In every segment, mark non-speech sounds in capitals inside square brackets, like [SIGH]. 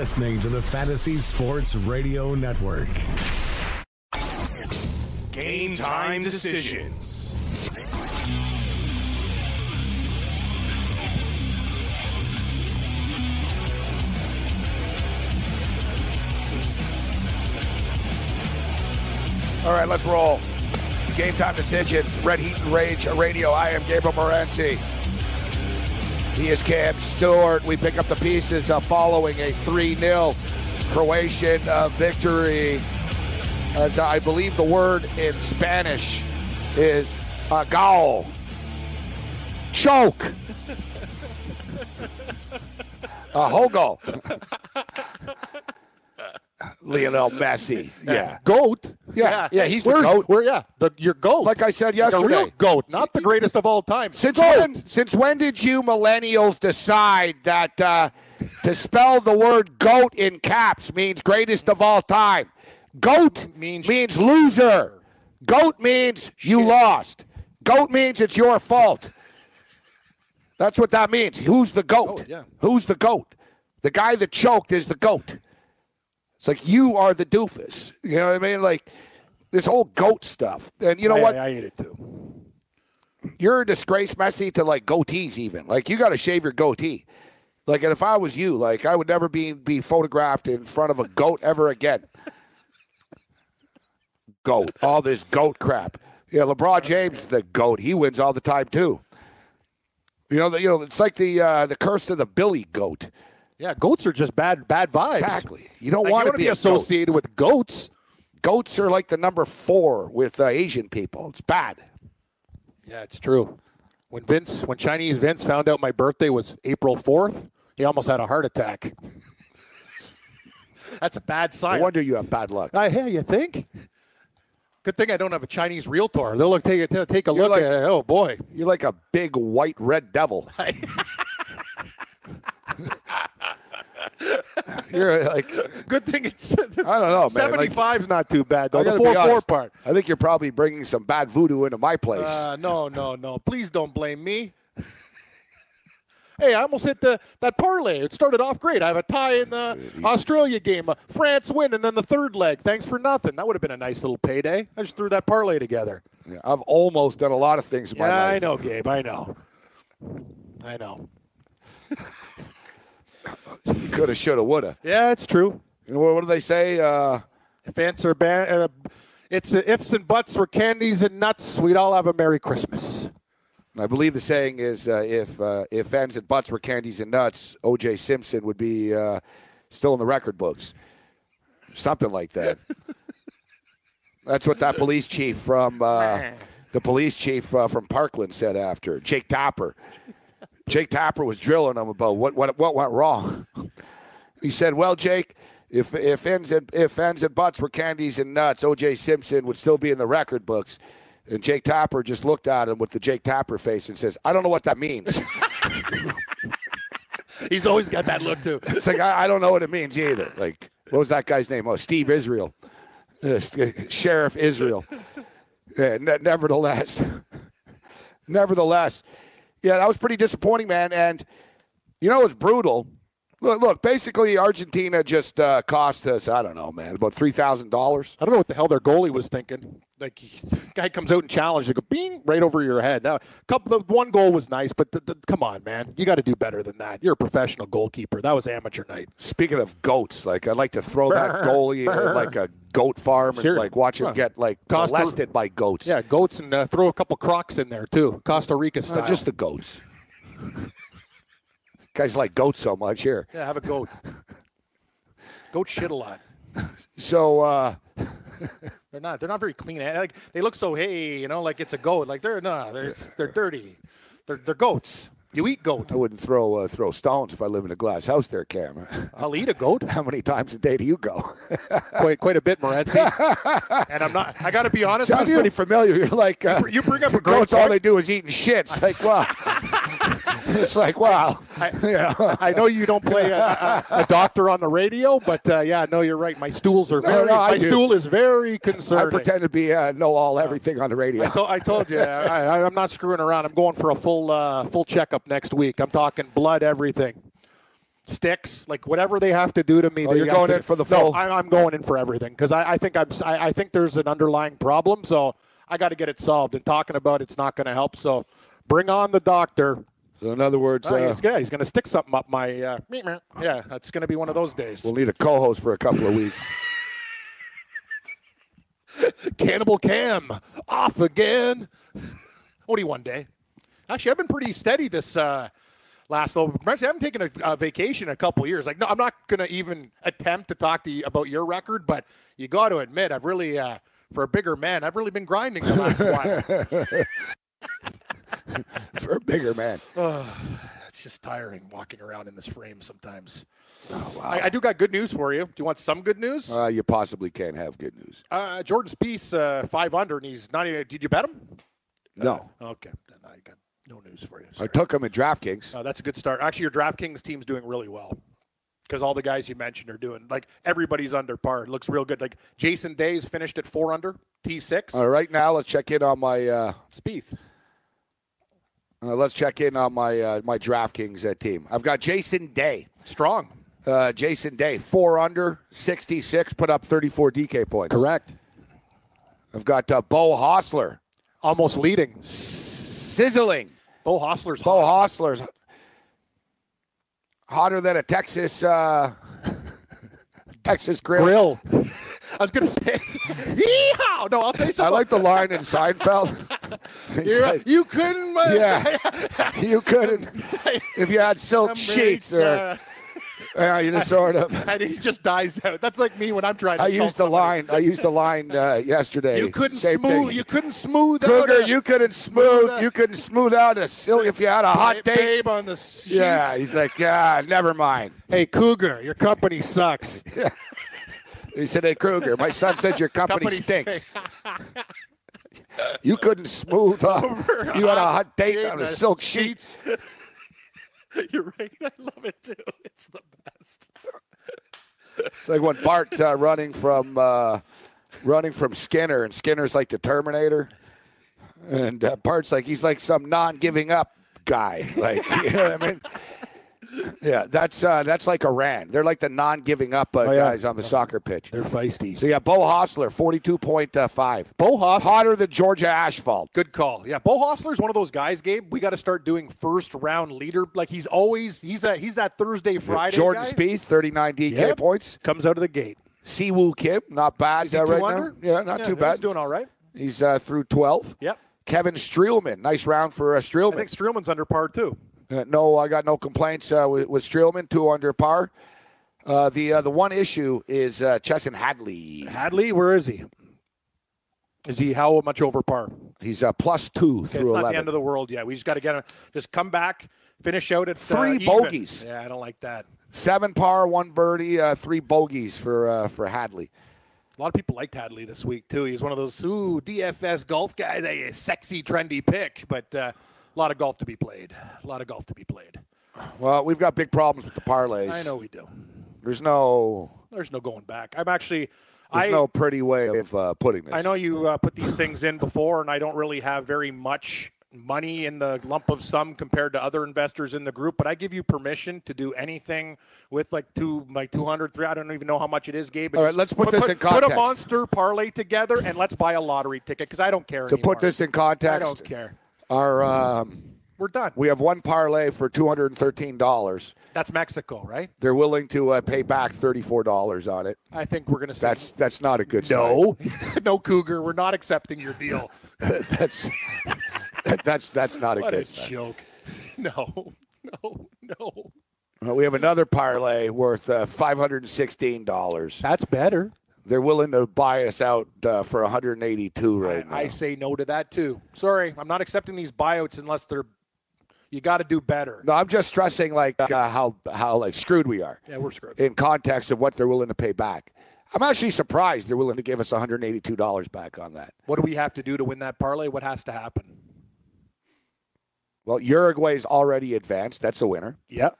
You're listening to the Fantasy Sports Radio Network. Game time decisions. All right, let's roll. Game time decisions. Red Heat and Rage Radio. I am Gabriel Morency. He is Cam Stewart. We pick up the pieces uh, following a 3 0 Croatian uh, victory. As I believe the word in Spanish is uh, [LAUGHS] goal. Choke. A hogo. Lionel Messi. Yeah. Goat. Yeah, yeah, he's the We're- goat. We're yeah, the your goat. Like I said Like a real yesterday. goat, not the greatest of all time. Since goat. when? Since when did you millennials decide that uh, to spell the word "goat" in caps means greatest of all time? Goat Means- means loser. Goat means you lost. Goat means it's your fault. That's what that means. Who's the goat? Goat, yeah. Who's the goat? The guy that choked is the goat. It's like you are the doofus. You know what I mean? Like this whole goat stuff. And you know I, what? I, I hate it too. you're a disgrace, Messi, to like goatees even. Like you got to shave your goatee. Like, and if I was you, like I would never be be photographed in front of a goat ever again. goat, all this goat crap. Yeah, LeBron James the goat. He wins all the time too. You know, the, you know, it's like the uh, the curse of the Billy goat. Yeah, goats are just bad bad vibes. Exactly. You don't Like, want you to be, be a goat. associated with goats. Goats are like the number four with uh, Asian people. It's bad. Yeah, it's true. When Vince, when Chinese Vince found out my birthday was April fourth, he almost had a heart attack. [LAUGHS] That's a bad sign. No wonder you have bad luck. I hey, you think? Good thing I don't have a Chinese realtor. They'll look take a take a look like- at it. Oh boy. You're like a big white red devil. [LAUGHS] [LAUGHS] You're like Good thing it's I don't know, man. Seventy five's not too bad though. The four four part. I think you're probably bringing some bad voodoo into my place. Uh, no, no, no. Please don't blame me. Hey, I almost hit the that parlay. It started off great. I have a tie in the Australia game. Uh, France win, and then the third leg. Thanks for nothing. That would have been a nice little payday. I just threw that parlay together. Yeah, I've almost done a lot of things Yeah. I know, Gabe. I know. I know. [LAUGHS] Coulda, shoulda, woulda. Yeah, it's true. You know what, what do they say? Uh, If answer ban, uh, it's uh, ifs and buts were candies and nuts. We'd all have a Merry Christmas. I believe the saying is, uh, if uh, if ends and butts were candies and nuts, O.J. Simpson would be uh, still in the record books, something like that. [LAUGHS] That's what that police chief from uh, the police chief uh, from Parkland said after Jake Tapper. Jake Tapper was drilling him about what what what went wrong. [LAUGHS] He said, "Well, Jake." If if ends and if ends and butts were candies and nuts, O.J. Simpson would still be in the record books. And Jake Tapper just looked at him with the Jake Tapper face and says, "I don't know what that means." [LAUGHS] He's always got that look too. it's like I, I don't know what it means either. Like, what was that guy's name? Oh, Steve Israel, uh, Yes, uh, Sheriff Israel. Yeah, ne- nevertheless, [LAUGHS] nevertheless, yeah, that was pretty disappointing, man. And you know, it was brutal. Look, look. Basically, Argentina just uh, cost us. I don't know, man, about three thousand dollars. I don't know what the hell their goalie was thinking. Like, [LAUGHS] guy comes out and challenges, you go, bing, right over your head. Now, couple, the one goal was nice, but the, the, come on, man, you got to do better than that. You're a professional goalkeeper. That was amateur night. Speaking of goats, like I'd like to throw that [LAUGHS] goalie in like a goat farm and like watch him Huh. get like Costa- molested by goats. Yeah, goats and uh, throw a couple crocs in there too, Costa Rica style. Uh, just the goats. Guys like goats so much here. yeah, have a goat. [LAUGHS] Goat shit a lot. So uh, [LAUGHS] They're not. They're not very clean. Like they look so hey, you know, like it's a goat. Like they're no, they're they're dirty. They're they're goats. You eat goat. I wouldn't throw uh, throw stones if I live in a glass house there, Cam. [LAUGHS] I'll eat a goat. How many times a day do you go? quite quite a bit, Morency. and I'm not. I got to be honest Sounds with pretty familiar. You're like, uh, You bring up a great goats, all they do is eating shit. It's like, wow. [LAUGHS] it's like, wow. I, [LAUGHS] You know? I know you don't play a, a, a doctor on the radio, but uh, yeah, no, you're right. My stools are No, very. no, my do. stool is very I pretend to be uh, know all everything on the radio. I, to- I told you, I, I'm not screwing around. I'm going for a full uh, full checkup next week. I'm talking blood, everything, sticks, like whatever they have to do to me. Oh, you're going to- in for the No, full- I, I'm going in for everything because I, I think I'm. I, I think there's an underlying problem, so I got to get it solved. And talking about it's not going to help. So bring on the doctor. So in other words, Oh, uh, he's, yeah, he's going to stick something up my. Uh, yeah, that's going to be one of those days. we'll need a co-host for a couple of weeks. [LAUGHS] Cannibal Cam off again. Only one day. Actually, I've been pretty steady this uh, last little. I haven't taken a, a vacation in a couple years. Like, no, I'm not going to even attempt to talk to you about your record, but you got to admit, I've really, uh, for a bigger man, I've really been grinding the last [LAUGHS] while. [LAUGHS] for a bigger man. It's just tiring walking around in this frame sometimes. Oh, I, I do got good news for you. Do you want some good news? Uh, you possibly can't have good news. Uh, Jordan Spieth, uh, five under, and he's not even. Did you bet him? No, Okay, then I got no news for you. I took him in DraftKings. Uh, that's a good start. Actually, your DraftKings team's doing really well because all the guys you mentioned are doing like everybody's under par. It looks real good. Like Jason Day's finished at four under, T six. All right, now let's check in on my. Uh, Spieth. Uh, let's check in on my uh, my DraftKings uh, team. I've got Jason Day. Strong. Uh, Jason Day, four under, 66, put up 34 DK points. Correct. I've got uh, Beau Hossler, Almost leading. sizzling. Beau Hossler's Bo hot. Hossler's hotter than a Texas uh, [LAUGHS] Texas grill. grill. I was gonna say, [LAUGHS] yeehaw! No, I'll tell you I like the line in Seinfeld. [LAUGHS] Like, you couldn't. yeah, [LAUGHS] you couldn't if you had silk sheets or uh, you just sort of. and he just dies out. That's like me when I'm trying to. I used the somebody. line. I used the line uh, yesterday. You couldn't Same smooth. thing. You couldn't smooth out. Cougar, a- you couldn't smooth. out- You couldn't smooth out a silk if you had a hot Babe date. on the sheets. Yeah, he's like, yeah, never mind. Hey, Cougar, your company sucks. He said, "Hey Kruger, my son says your company, Company stinks. [LAUGHS] you couldn't smooth up. you had a hot date on a silk sheet. [LAUGHS] You're right. I love it too. It's the best. It's like when Bart's uh, running from uh, running from Skinner, and Skinner's like the Terminator, and uh, Bart's like he's like some non-giving up guy. Like [LAUGHS] you know what I mean? Yeah, that's uh, that's like Iran. They're like the non-giving up uh, Oh, yeah. guys on the soccer pitch. They're feisty. So yeah, Beau Hossler, forty-two point five. Beau Hossler. hotter than Georgia Asphalt. Good call. Yeah, Beau Hossler's one of those guys, Gabe. We got to start doing first round leader. Like he's always he's that he's that Thursday Friday. Jordan guy. Spieth, thirty-nine DK Yep. points. comes out of the gate. Siwoo Kim, not bad Is he uh, right under? now. Yeah, not too he's bad. doing all right. He's uh, through twelve. Yep. Kevin Streelman, nice round for uh, I think Streelman's under par too. Uh, no, I got no complaints uh, with, with Streelman, two under par. Uh, the uh, the one issue is uh, Chesson Hadley. Hadley, where is he? Is he how much over par? He's uh, plus two Okay, through it's not eleven. the end of the world yet. We just got to get him. Just come back, finish out at uh, Three even. bogeys. Yeah, I don't like that. Seven par, one birdie, uh, three bogeys for uh, for Hadley. A lot of people liked Hadley this week too. He's one of those ooh DFS golf guys, a sexy, trendy pick, but uh, a lot of golf to be played. A lot of golf to be played. Well, we've got big problems with the parlays. I know we do. There's no There's no going back. I'm actually. there's I no pretty way of uh, putting this. I know you uh, put these things in before, and I don't really have very much money in the lump of sum compared to other investors in the group. But I give you permission to do anything with like two, like 200, three. I don't even know how much it is, Gabe. All right, let's put this in context. Put a monster parlay together, and let's buy a lottery ticket because I don't care. To anymore. put this in context, I don't care. Our um, We're done. we have one parlay for two hundred and thirteen dollars. That's Mexico, right? They're willing to uh, pay back thirty four dollars on it. I think we're going to say That's that's not a good no, [LAUGHS] no, Cougar. We're not accepting your deal. [LAUGHS] that's [LAUGHS] that's that's not a What good a joke. No, no, no. Uh, we have another parlay worth uh, five hundred and sixteen dollars. That's better. They're willing to buy us out uh, for one hundred and eighty two right now. I say no to that too. Sorry, I'm not accepting these buyouts unless they're You got to do better. No, I'm just stressing like uh, how how like screwed we are Yeah, we're screwed. in context of what they're willing to pay back. I'm actually surprised they're willing to give us $182 back on that. What do we have to do to win that parlay? What has to happen? Well, Uruguay's already advanced. That's a winner. Yeah,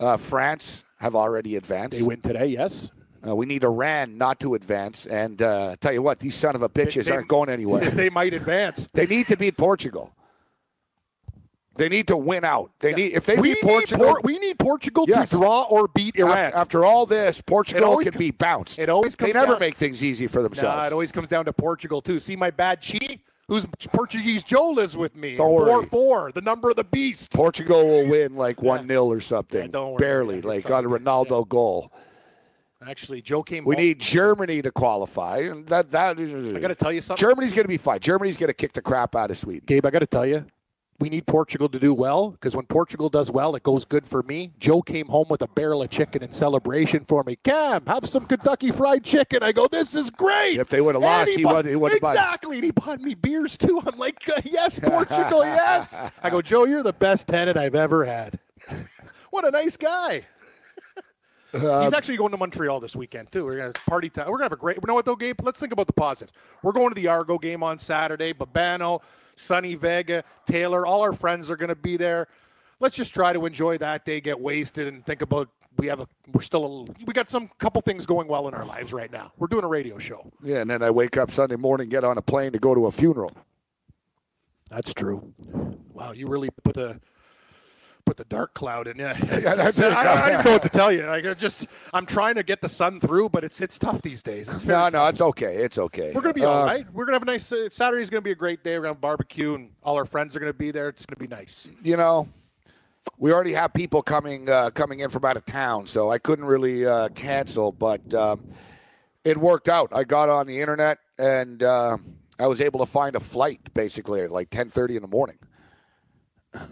Uh, France have already advanced. they win today. Yes. Uh, we need Iran not to advance. And uh, tell you what, these son of a bitches They- aren't going anywhere. [LAUGHS] they might advance. they need to beat Portugal. They need to win out. They need if they we beat need Portugal. Por- we need Portugal Yes. to draw or beat Iran. After, after all this, Portugal can com- be bounced. it always they never down- make things easy for themselves. Nah, it always comes down to Portugal too. See my bad chi, who's Portuguese Joe lives with me. Don't worry. Four four, the number of the beast. Portugal will win like one 0 or something. Yeah, don't worry. Barely, Yeah, like on a Ronaldo goal. Actually, Joe came. We home. need Germany to qualify, and that that. I got to tell you something, Germany's going to be fine. Germany's going to kick the crap out of Sweden. Gabe. I got to tell you, we need Portugal to do well because when Portugal does well, it goes good for me. Joe came home with a barrel of chicken in celebration for me. Cam, have some Kentucky Fried Chicken. I go, this is great. If they would've lost, he bought- would- he would've bought- exactly. And he bought me beers too. I'm like, uh, yes, [LAUGHS] Portugal, yes. I go, Joe, you're the best tenant I've ever had. [LAUGHS] what a nice guy. Um, He's actually going to Montreal this weekend too. We're gonna party time. We're gonna have a great. You know what though, Gabe? Let's think about the positives. We're going to the Argo game on Saturday. Babano, Sonny Vega, Taylor, all our friends are gonna be there. Let's just try to enjoy that day, get wasted, and think about we have a we're still a, we got some couple things going well in our lives right now. We're doing a radio show. Yeah, and then I wake up Sunday morning, get on a plane to go to a funeral. That's true. Wow, you really put the put the dark cloud in. Yeah, [LAUGHS] I. I, I don't know what to [LAUGHS] tell you. Like, I just I'm trying to get the sun through, but it's it's tough these days. It's No, tough. no, it's okay. It's okay. We're gonna be all Uh, right. We're gonna have a nice uh, Saturday's gonna be a great day. We're gonna have barbecue and all our friends are gonna be there. It's gonna be nice. You know, we already have people coming uh, coming in from out of town, so I couldn't really uh, cancel, but um, it worked out. I got on the internet and uh, I was able to find a flight basically at like ten thirty in the morning.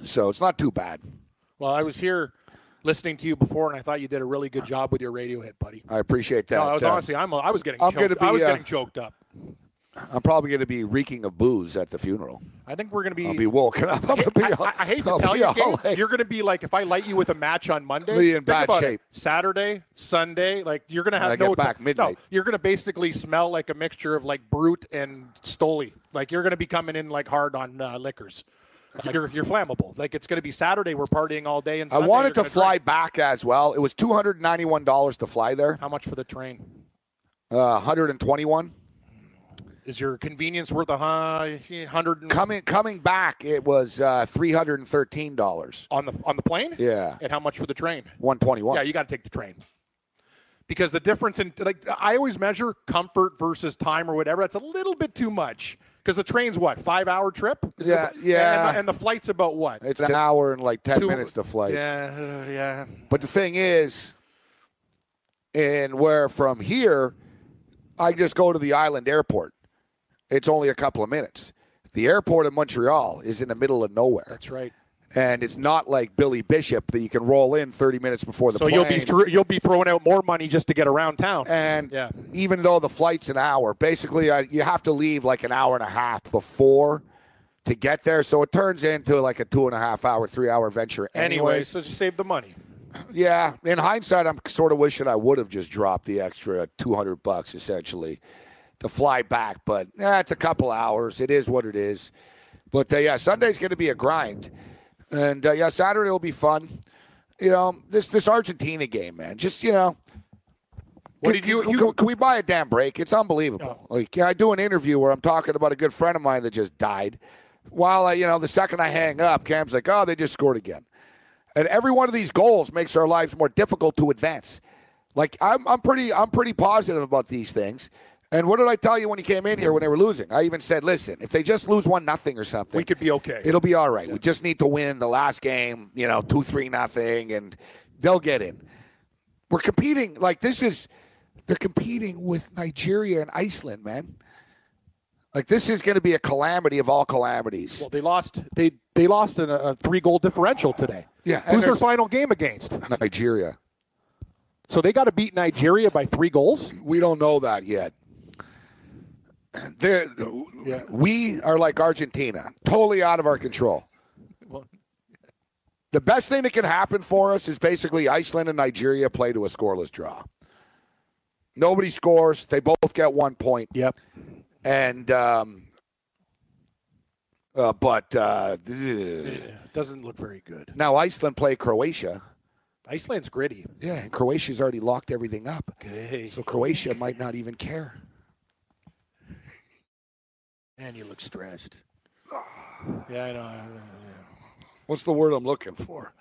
So it's not too bad. Well, I was here listening to you before, and I thought you did a really good job with your radio hit, buddy. I appreciate that. No, I was Uh, honestly, I'm, I was getting, I'm choked. gonna I was uh, getting choked up. I'm probably going to be reeking of booze at the funeral. I think we're gonna be. I'll be woken up. [LAUGHS] I'm gonna be I, I- I hate to I'll tell you, Gabe, you're going to be like if I light you with a match on Monday. Be in bad about it. shape. Saturday, Sunday, like you're going to have I no back midnight. No, you're going to basically smell like a mixture of like Brut and stoli. Like you're going to be coming in like hard on uh, liquors. You're you're flammable. Like it's going to be Saturday. We're partying all day, and I wanted to fly drink. back as well. It was two hundred ninety one dollars to fly there. How much for the train? Uh, one hundred and twenty one. Is your convenience worth a hu- hundred Coming coming back, it was uh, three hundred and thirteen dollars. on the on the plane? Yeah. And how much for the train? One twenty one. Yeah, you got to take the train. Because the difference in like I always measure comfort versus time or whatever. That's a little bit too much. Because the train's what five hour trip? Is Yeah, yeah. And the, and the flight's about what? It's an hour and like ten Two- minutes to flight. Yeah, uh, yeah. But the thing is, and where from here, I just go to the island airport. It's only a couple of minutes. The airport in Montreal is in the middle of nowhere. That's right. And it's not like Billy Bishop that you can roll in 30 minutes before the So plane. you'll be you'll be throwing out more money just to get around town. and Yeah. even though the flight's an hour, basically I, you have to leave like an hour and a half before to get there. So it turns into like a two and a half hour, three hour venture. anyway, Anyways, so just save the money. yeah. In hindsight, I'm sort of wishing I would have just dropped the extra 200 bucks essentially to fly back. But yeah, it's a couple hours. It is what it is. But uh, yeah, Sunday's going to be a grind, and uh, yeah, Saturday will be fun. You know, this this Argentina game, man. Just you know, What can, did you- can- you- can, can we buy a damn break? It's unbelievable. Like, yeah, I do an interview where I'm talking about a good friend of mine that just died. While I, you know, the second I hang up, Cam's like, "Oh, they just scored again," and every one of these goals makes our lives more difficult to advance. Like, I'm, I'm pretty, I'm pretty positive about these things. And what did I tell you when you came in here when they were losing? I even said, "Listen, if they just lose one nothing or something, We could be okay. It'll be all right. We just need to win the last game, you know, two, three, nothing, and they'll get in. We're competing like this is they're competing with Nigeria and Iceland, man. Like this is going to be a calamity of all calamities. Well, they lost. They they lost in a, a three goal differential today. Yeah, Who's their final game against? Nigeria. So they got to beat Nigeria by three goals. We don't know that yet. [CLEARS THROAT] They're, Yeah. We are like Argentina, totally out of our control. The best thing that can happen for us is basically Iceland and Nigeria play to a scoreless draw. Nobody scores. They both get one point. Yep. And um, uh, but uh, It doesn't look very good. now Iceland play Croatia. Iceland's gritty. Yeah, and Croatia's already locked everything up. Okay. So Croatia might not even care. Man, you look stressed. Yeah, I know. I know. What's the word I'm looking for?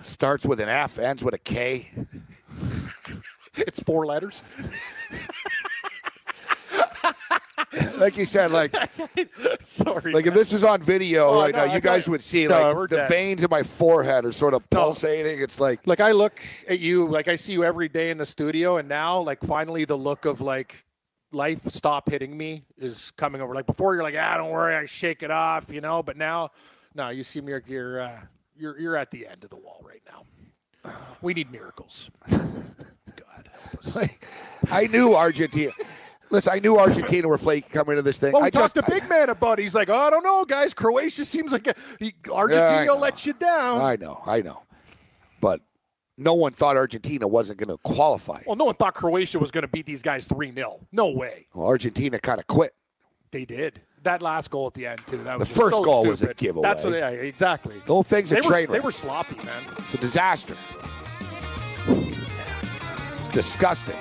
Starts with an F, ends with a K. [LAUGHS] It's four letters. [LAUGHS] Like you said, like [LAUGHS] Sorry. like if this is on video Oh, right no, now, you guys would see No, like the veins in my forehead are sort of No. pulsating. It's like like I look at you, like I see you every day in the studio, and now, like finally, the look of like life stop hitting me is coming over. Like before, you're like, ah, don't worry, I shake it off, you know. But now, now you seem like you're uh, you're you're at the end of the wall right now. We need miracles. God. [LAUGHS] Like, I knew Argentina. Listen, I knew Argentina were flaky coming into this thing. Well, we I just talked to Big Man about it. He's like, oh, I don't know, guys. Croatia seems like a, he, Argentina know. lets you down. I know, I know, no one thought Argentina wasn't going to qualify. well, no one thought Croatia was going to beat these guys 3 0. No way. Well, Argentina kind of quit. They did. That last goal at the end, too. That was The first so goal was a giveaway. That's what, yeah, exactly. The whole thing's a They were, train they were sloppy, man. It's a disaster. It's disgusting.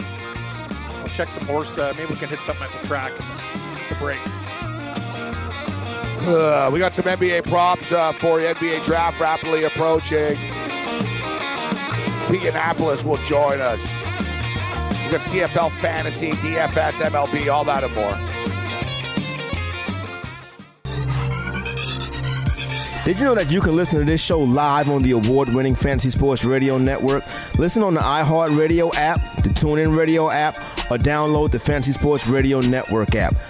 I'll check some horse. Uh, maybe we can hit something at the track the break. Uh, we got some NBA props uh, for. NBA draft rapidly approaching. Pete Annapolis will join us. We've got CFL fantasy, DFS, MLB, all that and more. Did you know that you can listen to this show live on the award winning Fantasy Sports Radio Network? Listen on the iHeartRadio app, the TuneIn Radio app, or download the Fantasy Sports Radio Network app.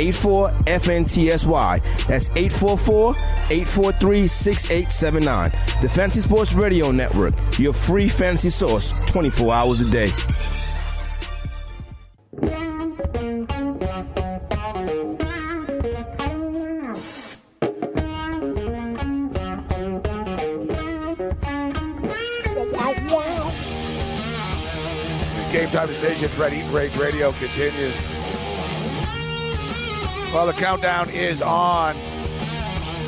84 FNTSY. That's 844 843 6879. The Fantasy Sports Radio Network, your free fantasy source 24 hours a day. Game time decisions, Red Heat Rage Radio continues. Well, the countdown is on.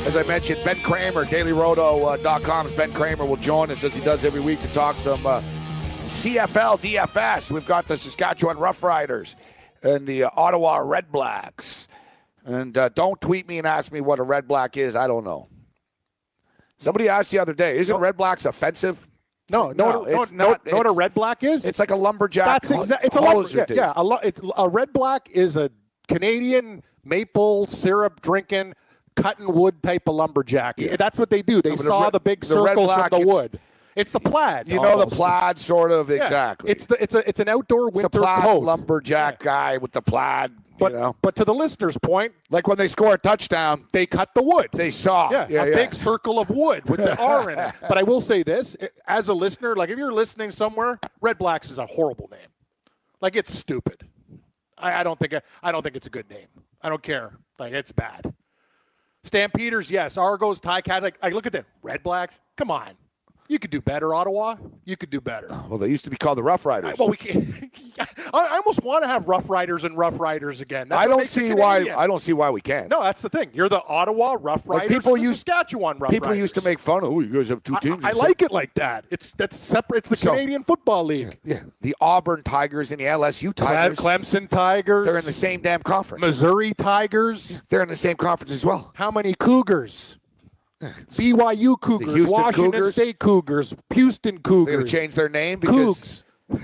As I mentioned, Ben Kramer, DailyRoto.com's Ben Kramer will join us as he does every week to talk some uh, CFL DFS. We've got the Saskatchewan Roughriders and the uh, Ottawa Red Blacks. And uh, don't tweet me and ask me what a Red Black is. I don't know. Somebody asked the other day, isn't Red Blacks offensive? No, no, no, it's no, not. no, know what a red black is? It's like a lumberjack. That's exactly. It's a lumber, hauser yeah, yeah. A, lo- it, a red black is a Canadian maple syrup drinking cutting wood type of lumberjack. That's what they do. They No, the saw red- the big the circles black, from the wood. It's the plaid. You know the plaid, sort of Yeah. exactly. It's the it's a it's an outdoor It's a winter plaid coat. lumberjack guy with the plaid. But you know, but to the listener's point, like when they score a touchdown, they cut the wood. they saw. Yeah, yeah, a yeah. big circle of wood with the R in it. [LAUGHS] But I will say this: as a listener, like if you're listening somewhere, Red Blacks is a horrible name. Like it's stupid. I, I don't think I don't think it's a good name. I don't care. Like it's bad. Stampeders, yes. Argos, Ticats. Like, like look at them. Red Blacks. Come on. You could do better, Ottawa. You could do better. Oh, well, they used to be called the Rough Riders. Well, we can. [LAUGHS] I I almost want to have Rough Riders and Rough Riders again. That's I don't see why. I don't see why we can't. No, that's the thing. You're the Ottawa Rough Like, Riders. people the used- Saskatchewan Rough Riders. People Riders. used to make fun of. Oh, you guys have two teams. I It's like it like that. It's that's separate. It's the So- Canadian Football League. Yeah, the Auburn Tigers and the LSU Tigers. Clemson Tigers. They're in the same damn conference. Missouri Tigers. They're in the same conference as well. How many Cougars? [LAUGHS] BYU Cougars, Washington Cougars. State Cougars, Houston Cougars. They're going to change their name because Cougs.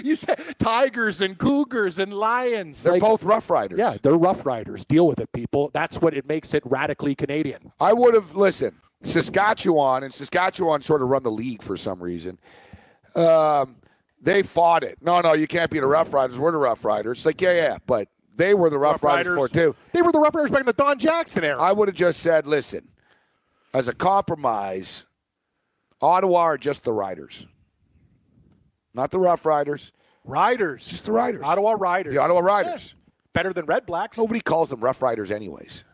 [LAUGHS] you said Tigers and Cougars and Lions. they're Like, both Rough Riders. Yeah, they're Rough Riders. Deal with it, people. That's what it makes it radically Canadian. I would have listen. Saskatchewan and Saskatchewan sort of run the league for some reason. Um, They fought it. No, no, you can't be the Rough Riders. We're the Rough Riders. It's like, yeah, yeah, but they were the Rough, Riders, for too. They were the Rough Riders back in the Don Jackson era. I would have just said, listen, as a compromise, Ottawa are just the Riders, not the Rough Riders, Riders. just the Riders. Ottawa Riders. The Ottawa Riders. Better than Red Blacks. Nobody calls them Rough Riders, anyways.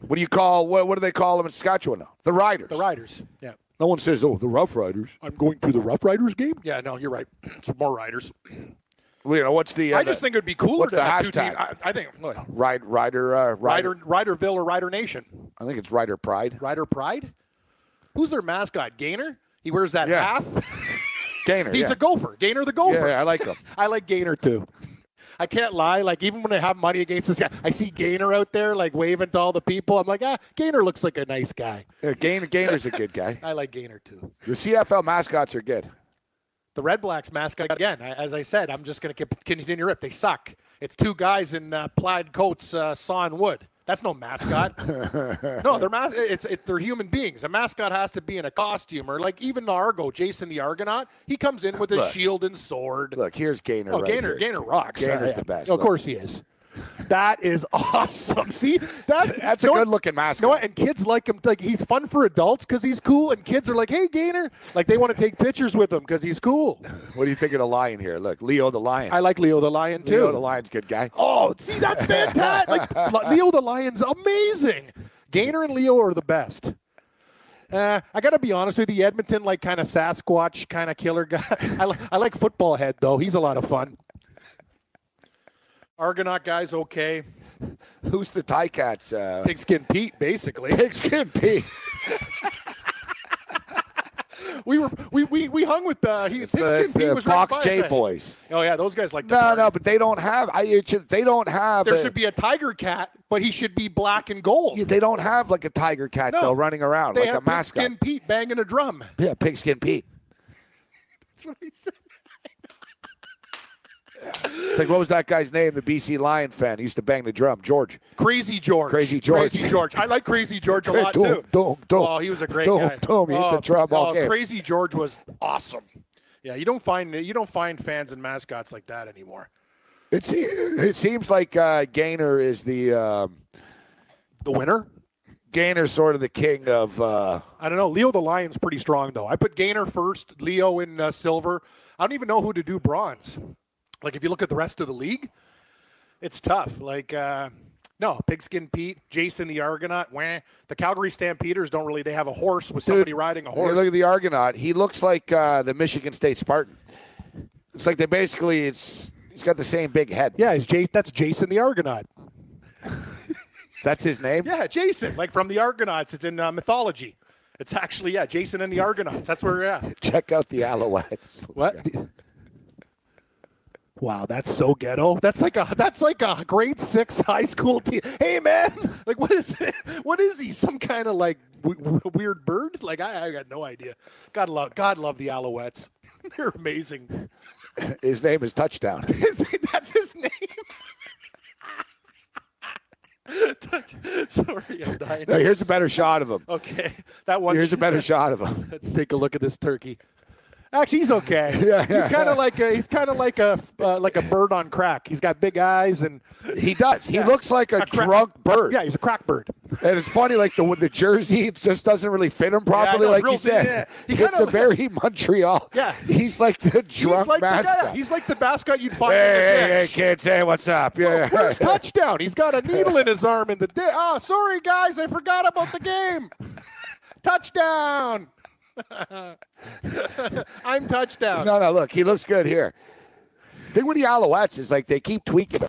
What do you call? What, what do they call them in Saskatchewan? Now? The Riders. The Riders. Yeah. No one says, "Oh, the Rough Riders." I'm going to the Rough Riders game? Yeah, no, you're right. [CLEARS THROAT] It's more Riders. You know what's the? Uh, I just the- think it would be cooler to the have two hashtag? teams. I, I think look, Ride, Rider, uh, Rider. Rider, Riderville or Rider Nation. I think it's Rider Pride. Rider Pride? Who's their mascot? Gainer? He wears that Yeah. half. [LAUGHS] Gainer. He's yeah. a gopher. Gainer the yeah, gopher. yeah, I like him. [LAUGHS] I like Gainer too. I can't lie. Like even when I have money against this guy, I see Gainer out there like waving to all the people. I'm like, ah, Gainer looks like a nice guy. Yeah, Gainer, Gainer's a good guy. [LAUGHS] I like Gainer too. The CFL mascots are good. The Red Blacks mascot again. As I said, I'm just going to continue to rip. They suck. It's two guys in uh, plaid coats uh, sawing wood. That's no mascot. [LAUGHS] no, they're mas- it's it, they're human beings. A mascot has to be in a costume, or like even the Argo, Jason the Argonaut. He comes in with a Look. shield and sword. Look, here's Gainer. Oh, right Gainer, here. Gainer rocks. Gainer's Uh, the best. Of Look. course he is. That is awesome. [LAUGHS] See, that That's a what- good-looking mascot. You know what? And kids like him. Like he's fun for adults because he's cool, and kids are like, "Hey, Gainer!" Like they want to take pictures with him because he's cool. [LAUGHS] What do you think of the lion here? Look, Leo the lion. I like Leo the Lion too. Leo the lion's a good guy. Oh, see, that's fantastic. like [LAUGHS] Leo the Lion's amazing. Gainer and Leo are the best. Uh, I got to be honest with you, Edmonton, like kind of Sasquatch kind of killer guy. I, li- I like football head though. He's a lot of fun. Argonaut guy's okay. [LAUGHS] Who's the Ticats? Uh, Pigskin Pete, basically. Pigskin Pete. [LAUGHS] We were we we, we hung with uh, he, It's the, Pigskin it's Pete the was right Box by J boys. Oh yeah, those guys like No, party. no, but they don't have. I, it should- they don't have. There a- should be a tiger cat, but he should be black and gold. Yeah, they don't have like a tiger cat No. though running around they like a mascot. Pigskin Pete banging a drum. Yeah, Pigskin Pete. [LAUGHS] That's what he said. It's like what was that guy's name? The BC Lion fan he used to bang the drum. George. Crazy George. Crazy George. Crazy George. I like Crazy George a lot don't- too. don't- don't. Oh, he was a great Don't- guy. don't. He hit oh, the drum all oh, game. Crazy George was awesome. Yeah, you don't find you don't find fans and mascots like that anymore. It, se- it seems like uh, Gainer is the um, The winner? Gainer's sort of the king of. Uh, I don't know. Leo the Lion's pretty strong though. I put Gainer first, Leo in uh, silver. I don't even know who to do bronze. Like if you look at the rest of the league, it's tough. Like uh, no, Pigskin Pete, Jason the Argonaut. Wah. The Calgary Stampeders don't really. They have a horse with somebody riding a horse. look at the Argonaut. He looks like uh, the Michigan State Spartan. It's like they basically. It's he's got the same big head. Yeah, is Jay, that's Jason the Argonaut. [LAUGHS] That's his name. Yeah, Jason, like from the Argonauts. It's in uh, mythology. It's actually yeah, Jason and the Argonauts. That's where we're at. [LAUGHS] Check out the Alouettes. What? [LAUGHS] Wow, that's so ghetto. That's like a that's like a grade six high school team. Hey man, [LAUGHS] like what is it? What is he? Some kind of like w- weird bird? Like I, I got no idea. God love God love the Alouettes. [LAUGHS] They're amazing. [LAUGHS] His name is Touchdown. Is- that's his name. Touch- Sorry, I'm dying. Now, here's a better shot of him. Okay, that one. Here's a better shot of him. Let's take a look at this turkey. Actually, he's okay. [LAUGHS] Yeah, he's kind of like a he's kind of like a uh, like a bird on crack. He's got big eyes and He does. He looks like a, A crack- drunk bird. yeah, he's a crack bird. And it's funny, like the the jersey, it just doesn't really fit him properly, like you said. He it's kinda- a very Montreal. Yeah. he's like the drunk he's like mascot. the yeah, he's like the mascot you'd find. hey, in the hey, hey, kids, hey, what's up? Yeah, Where's [LAUGHS] touchdown? He's got a needle in his arm in the day. Oh, sorry guys, I forgot about the game. [LAUGHS] touchdown. I'm touchdown. no, no, look, he looks good here. The thing with the Alouettes is like they keep tweaking him.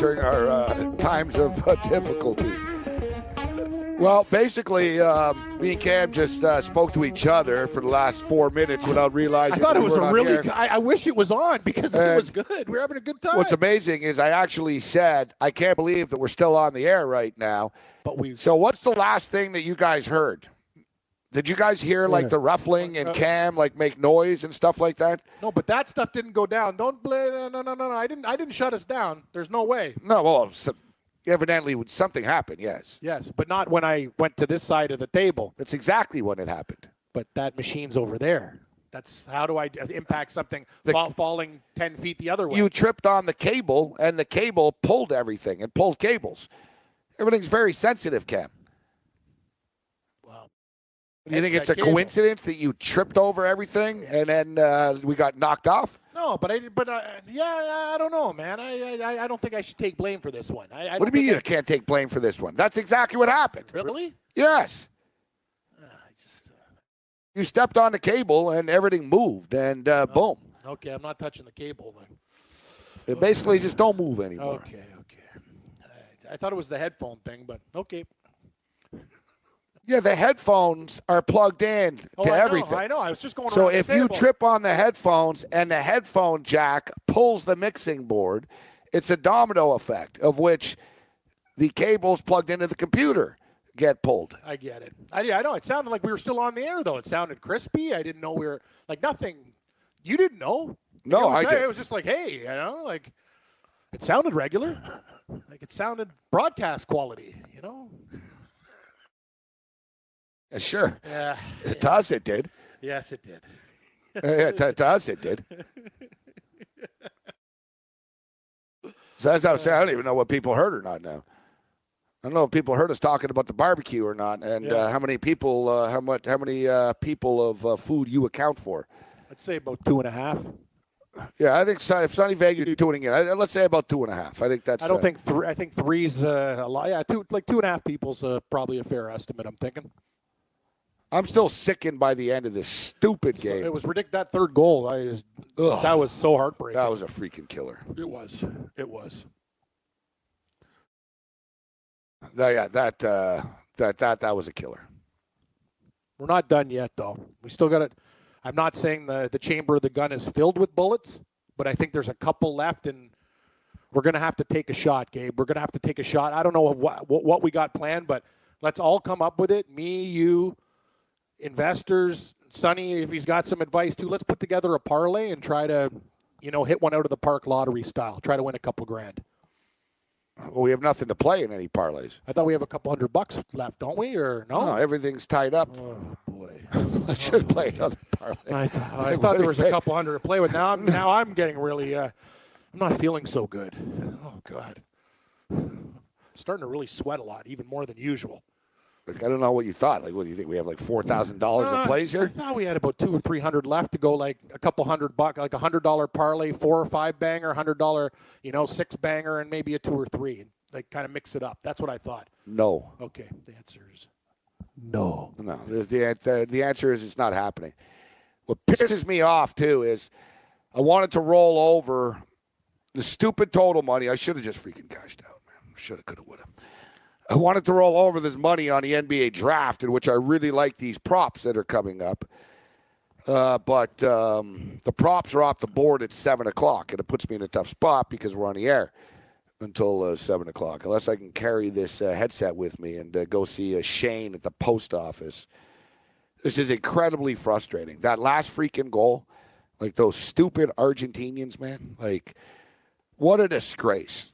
During our uh, times of uh, difficulty. Well, basically, um, me and Cam just uh, spoke to each other for the last four minutes without realizing. I thought it was a really. Good, I, I wish it was on because it was good. We're having a good time. What's amazing is I actually said, I can't believe that we're still on the air right now. But we. So, what's the last thing that you guys heard? Did you guys hear like the ruffling Uh, and Cam like make noise and stuff like that? No, but that stuff didn't go down. Don't blame. No, no, no, no. I didn't. I didn't shut us down. There's no way. No, well, so, evidently something happened. Yes, Yes, but not when I went to this side of the table. that's exactly when it happened. But that machine's over there. That's how do I impact something The- fall, falling ten feet the other way? You tripped on the cable, and the cable pulled everything. It pulled cables. Everything's very sensitive, Cam. Do you think It's it's that a coincidence that you tripped over everything and then uh, we got knocked off? No, but I. But uh, yeah, I don't know, man. I, I I don't think I should take blame for this one. I, I What do you mean think you can't take blame for this one? That's exactly what happened. Really? Yes. I just. Uh, You stepped on the cable and everything moved, and uh, boom. okay, I'm not touching the cable. Then. It basically just don't move anymore. Okay, okay. I, I thought it was the headphone thing, but okay. Yeah, the headphones are plugged in Oh, to I know, everything. I know. I was just going. So if you trip on the headphones and the headphone jack pulls the mixing board, it's a domino effect of which the cables plugged into the computer get pulled. I get it. I, I know. It sounded like we were still on the air, though. It sounded crispy. I didn't know we were like nothing. You didn't know. No, it I didn't. was just like, hey, you know, like it sounded regular, like it sounded broadcast quality. You know. Uh, Sure. [LAUGHS] Yeah. To us, it did. Yes, it did. [LAUGHS] Uh, yeah, to, to us, it did. So that's how I say. I don't even know what people heard or not now. I don't know if people heard us talking about the barbecue or not, and Yeah. uh, how many people, uh, how much, how many uh, people of uh, food you account for. I'd say about two and a half. Yeah, I think if Sonny Vega tuning in, I, let's say about two and a half. I think that's. I don't uh, think three. I think three's uh, a lot. Yeah, two like two and a half people's uh, probably a fair estimate. I'm thinking. I'm still sickened by the end of this stupid game. It was ridiculous. That third goal, I just, Ugh. that was so heartbreaking. that was a freaking killer. it was. It was. No, yeah, that uh, that that that was a killer. We're not done yet, though. We still got it. I'm not saying the the chamber of the gun is filled with bullets, but I think there's a couple left, and we're gonna have to take a shot, Gabe. We're gonna have to take a shot. I don't know what what, what we got planned, but let's all come up with it. Me, you, investors, Sonny, if he's got some advice too. Let's put together a parlay and try to, you know, hit one out of the park lottery style. Try to win a couple grand. Well, we have nothing to play in any parlays. I thought we have a couple hundred bucks left, don't we? Or no? No, everything's tied up. oh boy. [LAUGHS] Let's just play another parlay. I, th- I [LAUGHS] thought there was a couple hundred to play with. Now I'm [LAUGHS] now I'm getting really. Uh, I'm not feeling so good. Oh God, I'm starting to really sweat a lot, even more than usual. Like, I don't know what you thought. Like, what do you think? We have like four thousand dollars Uh, in plays here. I thought we had about two or three hundred left to go, like a couple hundred buck, like a hundred dollar parlay, four or five banger, hundred dollar, you know, six banger, and maybe a two or three, and like kind of mix it up. That's what I thought. No, Okay, the answer is no. no. The, the the the answer is it's not happening. What pisses me off too is I wanted to roll over the stupid total money. I should have just freaking cashed out, man. Should have, could have, would have. I wanted to roll over this money on the NBA draft, in which I really like these props that are coming up. Uh, but um, the props are off the board at seven o'clock, and it puts me in a tough spot because we're on the air. until uh, seven o'clock, unless I can carry this uh, headset with me and uh, go see uh, Shane at the post office. This is incredibly frustrating. That last freaking goal, like those stupid Argentinians, man. Like, what a disgrace!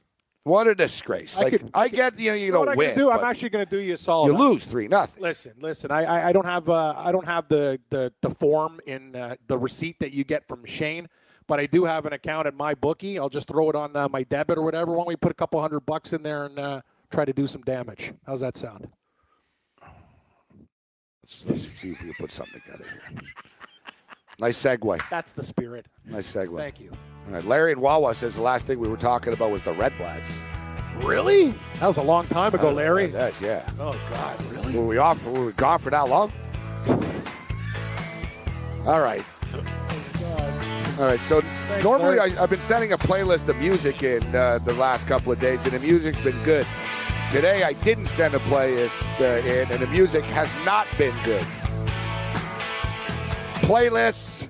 What a disgrace! I like, could- I get you know you know don't what I win. do? I'm actually going to do you a solid. you lose three nothing. Listen, listen. I, I, I don't have uh, I don't have the the, the form in uh, the receipt that you get from Shane, but I do have an account at my bookie. I'll just throw it on uh, my debit or whatever. Why don't we put a couple hundred bucks in there and uh, try to do some damage? How's that sound? Let's, let's see if we can put something together here. Nice segue. That's the spirit. Nice segue. Thank you. Right, Larry and Wawa says the last thing we were talking about was the Red Blacks. Really? That was a long time ago, Larry. That's yeah. Oh God, really? Were we off? Were we gone for that long? All right. All right. So normally I, I've been sending a playlist of music in uh, the last couple of days, and the music's been good. Today I didn't send a playlist uh, in, and the music has not been good. Playlists.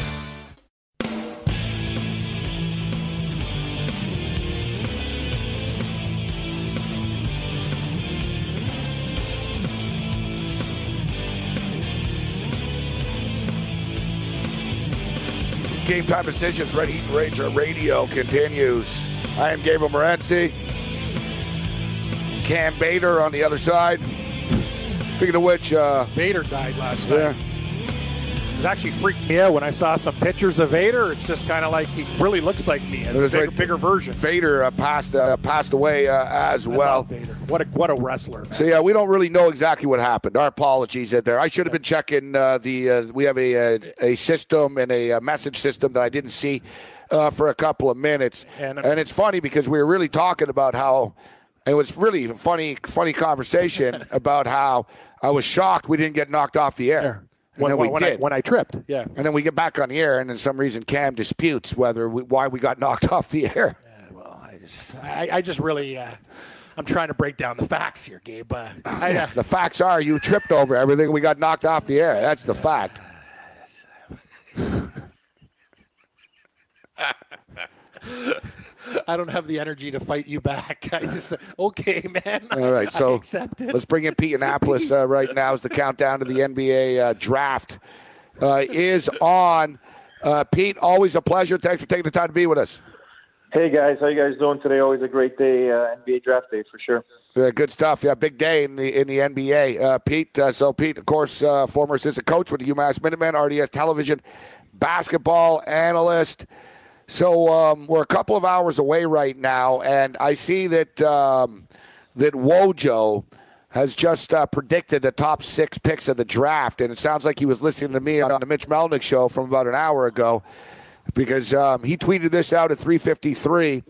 Game Time Decisions, Red Heat Ranger Radio continues. I am Gabriel Morency. Cam Bader on the other side. Speaking of which, uh, Vader died last yeah, night. It actually freaked me out when I saw some pictures of Vader. It's just kind of like he really looks like me as a bigger, right. bigger version. Vader uh, passed uh, passed away uh, as I well. Vader. What a what a wrestler. man. So yeah, we don't really know exactly what happened. Our apologies there. I should have been checking uh, the. Uh, we have a, a a system and a, uh message system that I didn't see uh, for a couple of minutes, And- and, it's funny because we were really talking about how it was really funny funny conversation [LAUGHS] about how I was shocked we didn't get knocked off the air, and When, then we when, did. I, when I tripped, yeah. and then we get back on the air, and then some reason Cam disputes whether we, why we got [LAUGHS] knocked off the air. Well, I just I, I just really uh, I'm trying to break down the facts here, Gabe. Uh, I, [LAUGHS] uh, The facts are you tripped over everything. We got knocked off the air. That's the fact. I don't have the energy to fight you back. [LAUGHS] I just okay, man. All right, so accept let's bring in Pete [LAUGHS] Annapolis uh, right now as the countdown to the NBA uh, draft uh, is on. Uh, Pete, always a pleasure. Thanks for taking the time to be with us. Hey guys, how you guys doing today? Always a great day, uh, NBA draft day for sure. Uh, good stuff. Yeah, big day in the in the NBA. Uh, Pete, uh, so Pete, of course, uh, former assistant coach with the UMass Minutemen, RDS television basketball analyst. So um, we're a couple of hours away right now, and I see that um, that Wojo has just uh, predicted the top six picks of the draft, and it sounds like he was listening to me on the Mitch Melnick show from about an hour ago, because um, he tweeted this out at 3:53,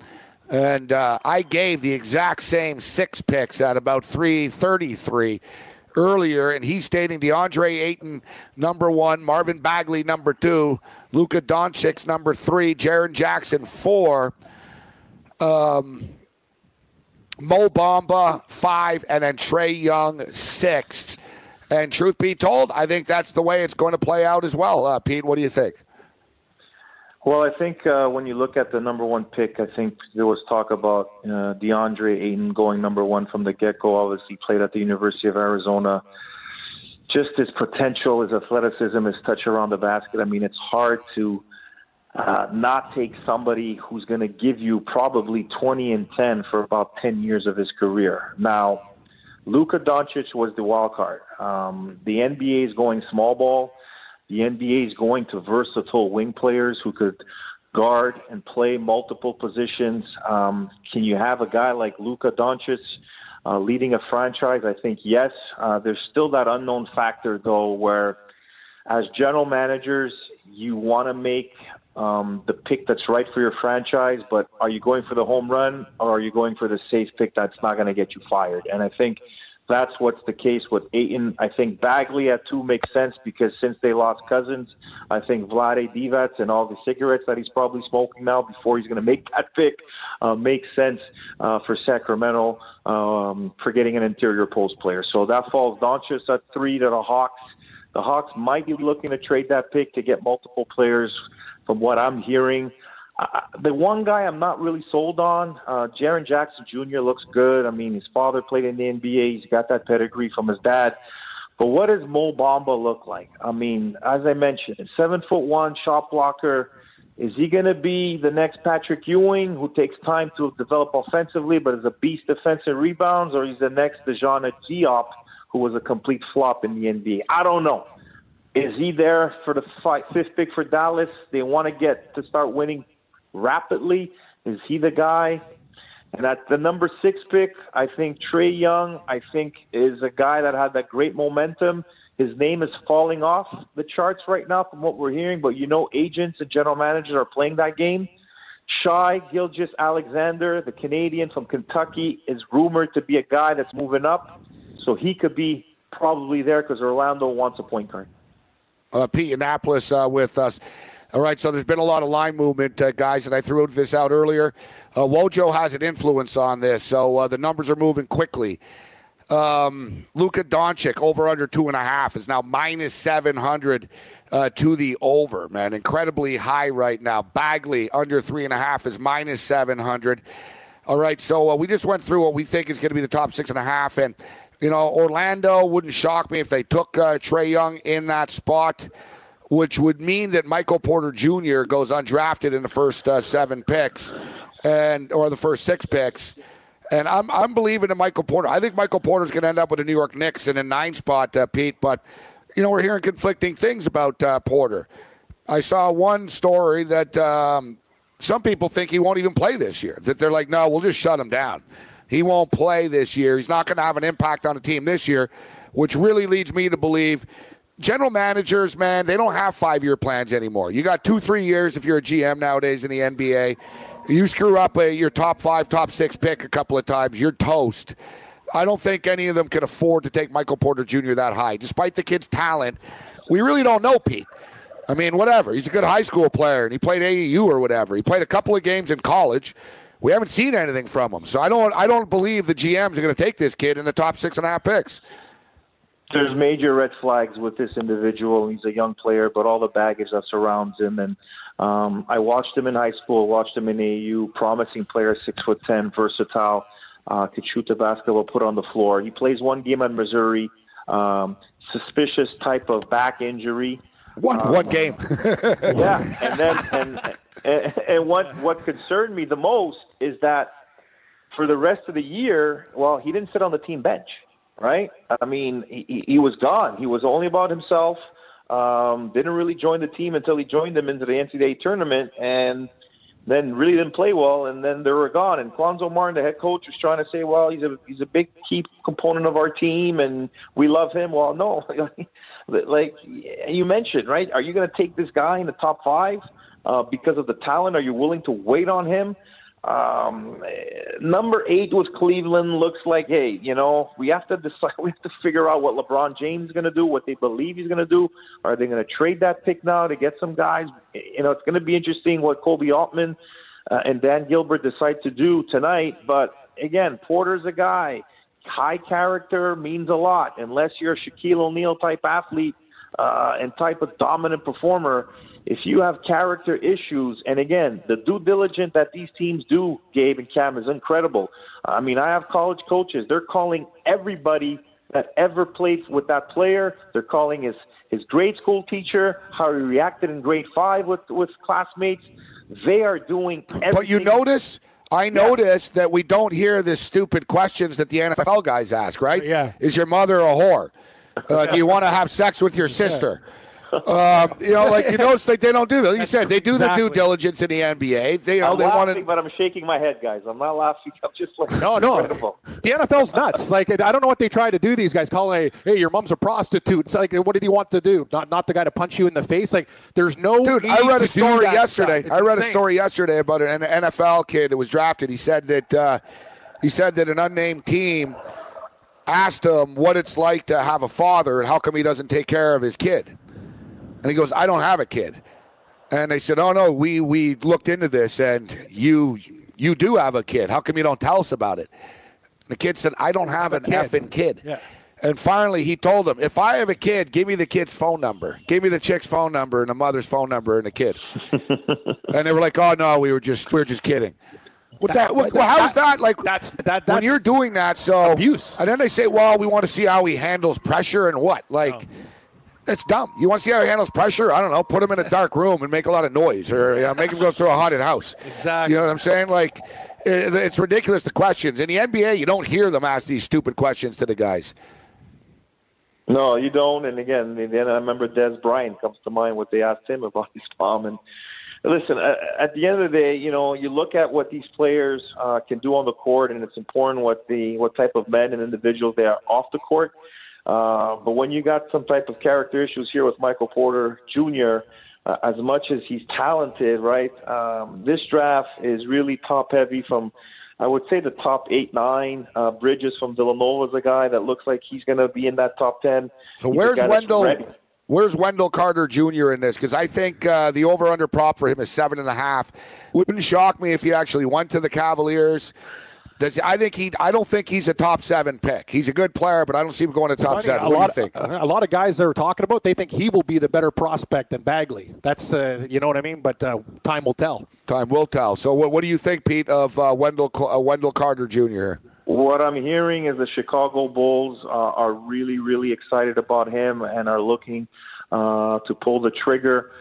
and uh, I gave the exact same six picks at about 3:33 earlier, and he's stating DeAndre Ayton number one, Marvin Bagley number two, Luka Doncic number three, Jaren Jackson four. Mo Bamba five, and then Trae Young six. And truth be told, I think that's the way it's going to play out as well. Uh, Pete, what do you think? Well, I think uh, when you look at the number one pick, I think there was talk about uh, DeAndre Ayton going number one from the get go. Obviously, played at the University of Arizona. Just his potential, his athleticism, his touch around the basket. I mean, it's hard to uh, not take somebody who's going to give you probably 20 and 10 for about 10 years of his career. Now, Luka Doncic was the wild card. Um, the NBA is going small ball. The NBA is going to versatile wing players who could guard and play multiple positions. Um, can you have a guy like Luka Doncic uh, leading a franchise? I think yes. Uh, there's still that unknown factor, though, where as general managers, you want to make um, the pick that's right for your franchise, but are you going for the home run or are you going for the safe pick that's not going to get you fired? And I think that's what's the case with Ayton. I think Bagley at two makes sense because since they lost Cousins, I think Vlade Divac and all the cigarettes that he's probably smoking now before he's going to make that pick uh, makes sense uh, for Sacramento um, for getting an interior post player. So that falls Doncic at three to the Hawks. The Hawks might be looking to trade that pick to get multiple players from what I'm hearing. The one guy I'm not really sold on, uh, Jaren Jackson Jr. looks good. I mean, his father played in the NBA. He's got that pedigree from his dad. But what does Mo Bamba look like? I mean, as I mentioned, seven foot one shot blocker. Is he going to be the next Patrick Ewing, who takes time to develop offensively, but is a beast defensive rebounds, or he's the next DeSagana Diop, who was a complete flop in the NBA? I don't know. Is he there for the fifth pick for Dallas? They want to get to start winning rapidly. Is he the guy? And at the number six pick, I think Trae Young, I think, is a guy that had that great momentum. His name is falling off the charts right now from what we're hearing, but you know, agents and general managers are playing that game. Shy Gilgis Alexander, the Canadian from Kentucky, is rumored to be a guy that's moving up. So he could be probably there because Orlando wants a point guard. Uh, Pete Annapolis uh, with us. All right, so there's been a lot of line movement, uh, guys, and I threw this out earlier. Uh, Wojo has an influence on this, so uh, the numbers are moving quickly. Um, Luka Doncic over under two and a half is now minus seven hundred uh, to the over. Man, incredibly high right now. Bagley under three and a half is minus seven hundred. All right, so uh, we just went through what we think is going to be the top six and a half, and you know Orlando wouldn't shock me if they took uh, Trae Young in that spot which would mean that Michael Porter Jr. goes undrafted in the first uh, seven picks, and or the first six picks. And I'm I'm believing in Michael Porter. I think Michael Porter's going to end up with the New York Knicks in a nine spot, uh, Pete. But you know we're hearing conflicting things about uh, Porter. I saw one story that um, some people think he won't even play this year. That they're like, no, we'll just shut him down. He won't play this year. He's not going to have an impact on the team this year, which really leads me to believe general managers, man, they don't have five year plans anymore. You got two, three years if you're a GM nowadays in the NBA. You screw up a, your top five, top six pick a couple of times, you're toast. I don't think any of them can afford to take Michael Porter Jr. that high. Despite the kid's talent, we really don't know Pete. I mean, whatever. He's a good high school player, and he played AAU or whatever. He played a couple of games in college. We haven't seen anything from him, so I don't. I don't believe the GMs are going to take this kid in the top six and a half picks there's major red flags with this individual. He's a young player, but all the baggage that surrounds him. And um, I watched him in high school, watched him in AAU, promising player, six foot ten, versatile, uh, could shoot the basketball, put on the floor. He plays one game at Missouri. Um, suspicious type of back injury. One um, one game. [LAUGHS] yeah, and then and, and and what what concerned me the most is that for the rest of the year, well, he didn't sit on the team bench right? I mean, he, he was gone. He was only about himself. Um, didn't really join the team until he joined them into the NCAA tournament, and then really didn't play well. And then they were gone. And Cuonzo Martin, the head coach, was trying to say, "Well, he's a he's a big key component of our team, and we love him." Well, no, [LAUGHS] like you mentioned, right? Are you going to take this guy in the top five uh, because of the talent? Are you willing to wait on him? Um, number eight was Cleveland. Looks like, hey, you know, we have to decide. [LAUGHS] We have to figure out what LeBron James is going to do, what they believe he's going to do. Are they going to trade that pick now to get some guys? You know, it's going to be interesting what Koby Altman uh, and Dan Gilbert decide to do tonight. But again, Porter's a guy. High character means a lot. Unless you're a Shaquille O'Neal type athlete uh, and type of dominant performer, if you have character issues, and again, the due diligence that these teams do, Gabe and Cam, is incredible. I mean, I have college coaches. They're calling everybody that ever played with that player. They're calling his, his grade school teacher, how he reacted in grade five with, with classmates. They are doing everything. But you notice. I notice that we don't hear the stupid questions that the NFL guys ask, right? Yeah. Is your mother a whore? Uh, do you want to have sex with your sister? Um, you know, like you [LAUGHS] know, like they don't do that. Like you said, they do exactly. the due diligence in the NBA. They, you know, I'm they want laughing, to. but I'm shaking my head, guys. I'm not laughing. I'm just like No, no. incredible. The NFL's nuts. Like I don't know what they try to do. These guys calling, hey, hey, your mom's a prostitute. It's like, what did he want to do? Not, not the guy to punch you in the face. Like, there's no. Dude, need I read to a story yesterday. I read a story yesterday about an NFL kid that was drafted. He said that uh, he said that an unnamed team asked him what it's like to have a father and how come he doesn't take care of his kid. And he goes, "I don't have a kid." And they said, "Oh no, we we looked into this, and you you do have a kid. How come you don't tell us about it?" The kid said, "I don't have an kid." effing kid." Yeah. And finally, he told them, "If I have a kid, give me the kid's phone number. Give me the chick's phone number and the mother's phone number and the kid." [LAUGHS] and they were like, "Oh no, we were just we were just kidding." What that? What, well, how is that like? That's that. That's when you're doing that, so abuse. and then they say, "Well, we want to see how he handles pressure and what." Like, that's dumb. You want to see how he handles pressure? I don't know. Put him in a dark room and make a lot of noise, or you know, make him go through a haunted house. Exactly. You know what I'm saying? Like, it, it's ridiculous. The questions in the NBA, you don't hear them ask these stupid questions to the guys. No, you don't. And again, then I remember Dez Bryant comes to mind what they asked him about his mom. And listen, uh, at the end of the day, you know, you look at what these players uh, can do on the court, and it's important what the what type of men and individuals they are off the court. Uh, but when you got some type of character issues here with Michael Porter Jr., uh, as much as he's talented, right? Um, this draft is really top heavy from I would say the top eight, nine. Uh, Bridges from Villanova is a guy that looks like he's going to be in that top ten. So He's where's Wendell? Where's Wendell Carter Jr. in this? Because I think uh, the over/under prop for him is seven and a half. Wouldn't shock me if he actually went to the Cavaliers. Does I think he? I don't think he's a top seven pick. He's a good player, but I don't see him going to top Funny, seven. a What lot, do you think? A, a lot of guys they're talking about, they think he will be the better prospect than Bagley. That's uh, you know what I mean. But uh, time will tell. Time will tell. So, what, what do you think, Pete, of uh, Wendell uh, Wendell Carter Jr.? What I'm hearing is the Chicago Bulls uh, are really, really excited about him and are looking uh, to pull the trigger.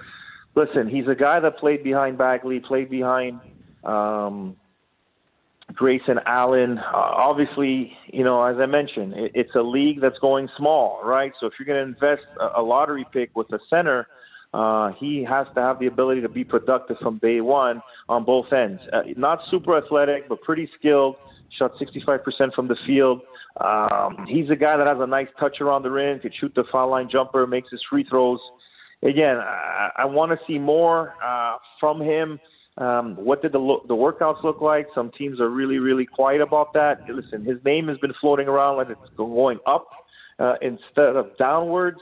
Listen, he's a guy that played behind Bagley, played behind um, Grayson Allen. Uh, obviously, you know, as I mentioned, it, it's a league that's going small, right? So if you're going to invest a, lottery pick with a center, uh, he has to have the ability to be productive from day one on both ends. Uh, not super athletic, but pretty skilled. Shot 65% from the field. Um, he's a guy that has a nice touch around the rim, could shoot the foul line jumper, makes his free throws. Again, I, I want to see more uh, from him. Um, what did the lo- the workouts look like? Some teams are really, really quiet about that. Listen, his name has been floating around like it's going up uh, instead of downwards.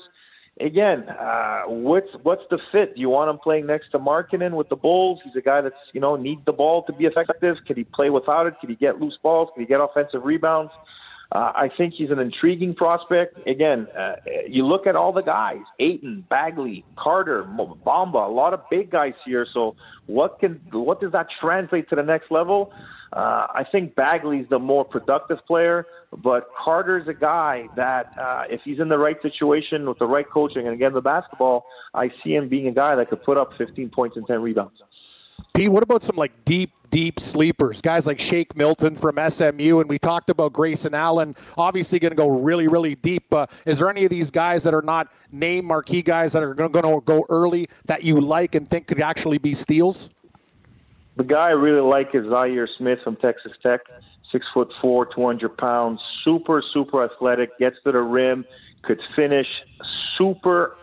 Again, uh, what's what's the fit? Do you want him playing next to Markkanen with the Bulls? He's a guy that's you know needs the ball to be effective. Can he play without it? Can he get loose balls? Can he get offensive rebounds? Uh, I think he's an intriguing prospect. Again, uh, you look at all the guys: Ayton, Bagley, Carter, Bamba, a lot of big guys here. So, what can what does that translate to the next level? Uh, I think Bagley's the more productive player, but Carter's a guy that, uh, if he's in the right situation with the right coaching and again the basketball, I see him being a guy that could put up 15 points and 10 rebounds. What about some like deep, deep sleepers? Guys like Shake Milton from SMU, and we talked about Grayson Allen, obviously going to go really, really deep. Uh, is there any of these guys that are not name marquee guys that are going to go early that you like and think could actually be steals? The guy I really like is Zhaire Smith from Texas Tech. Six foot four, 200 pounds, super, super athletic, gets to the rim, could finish, super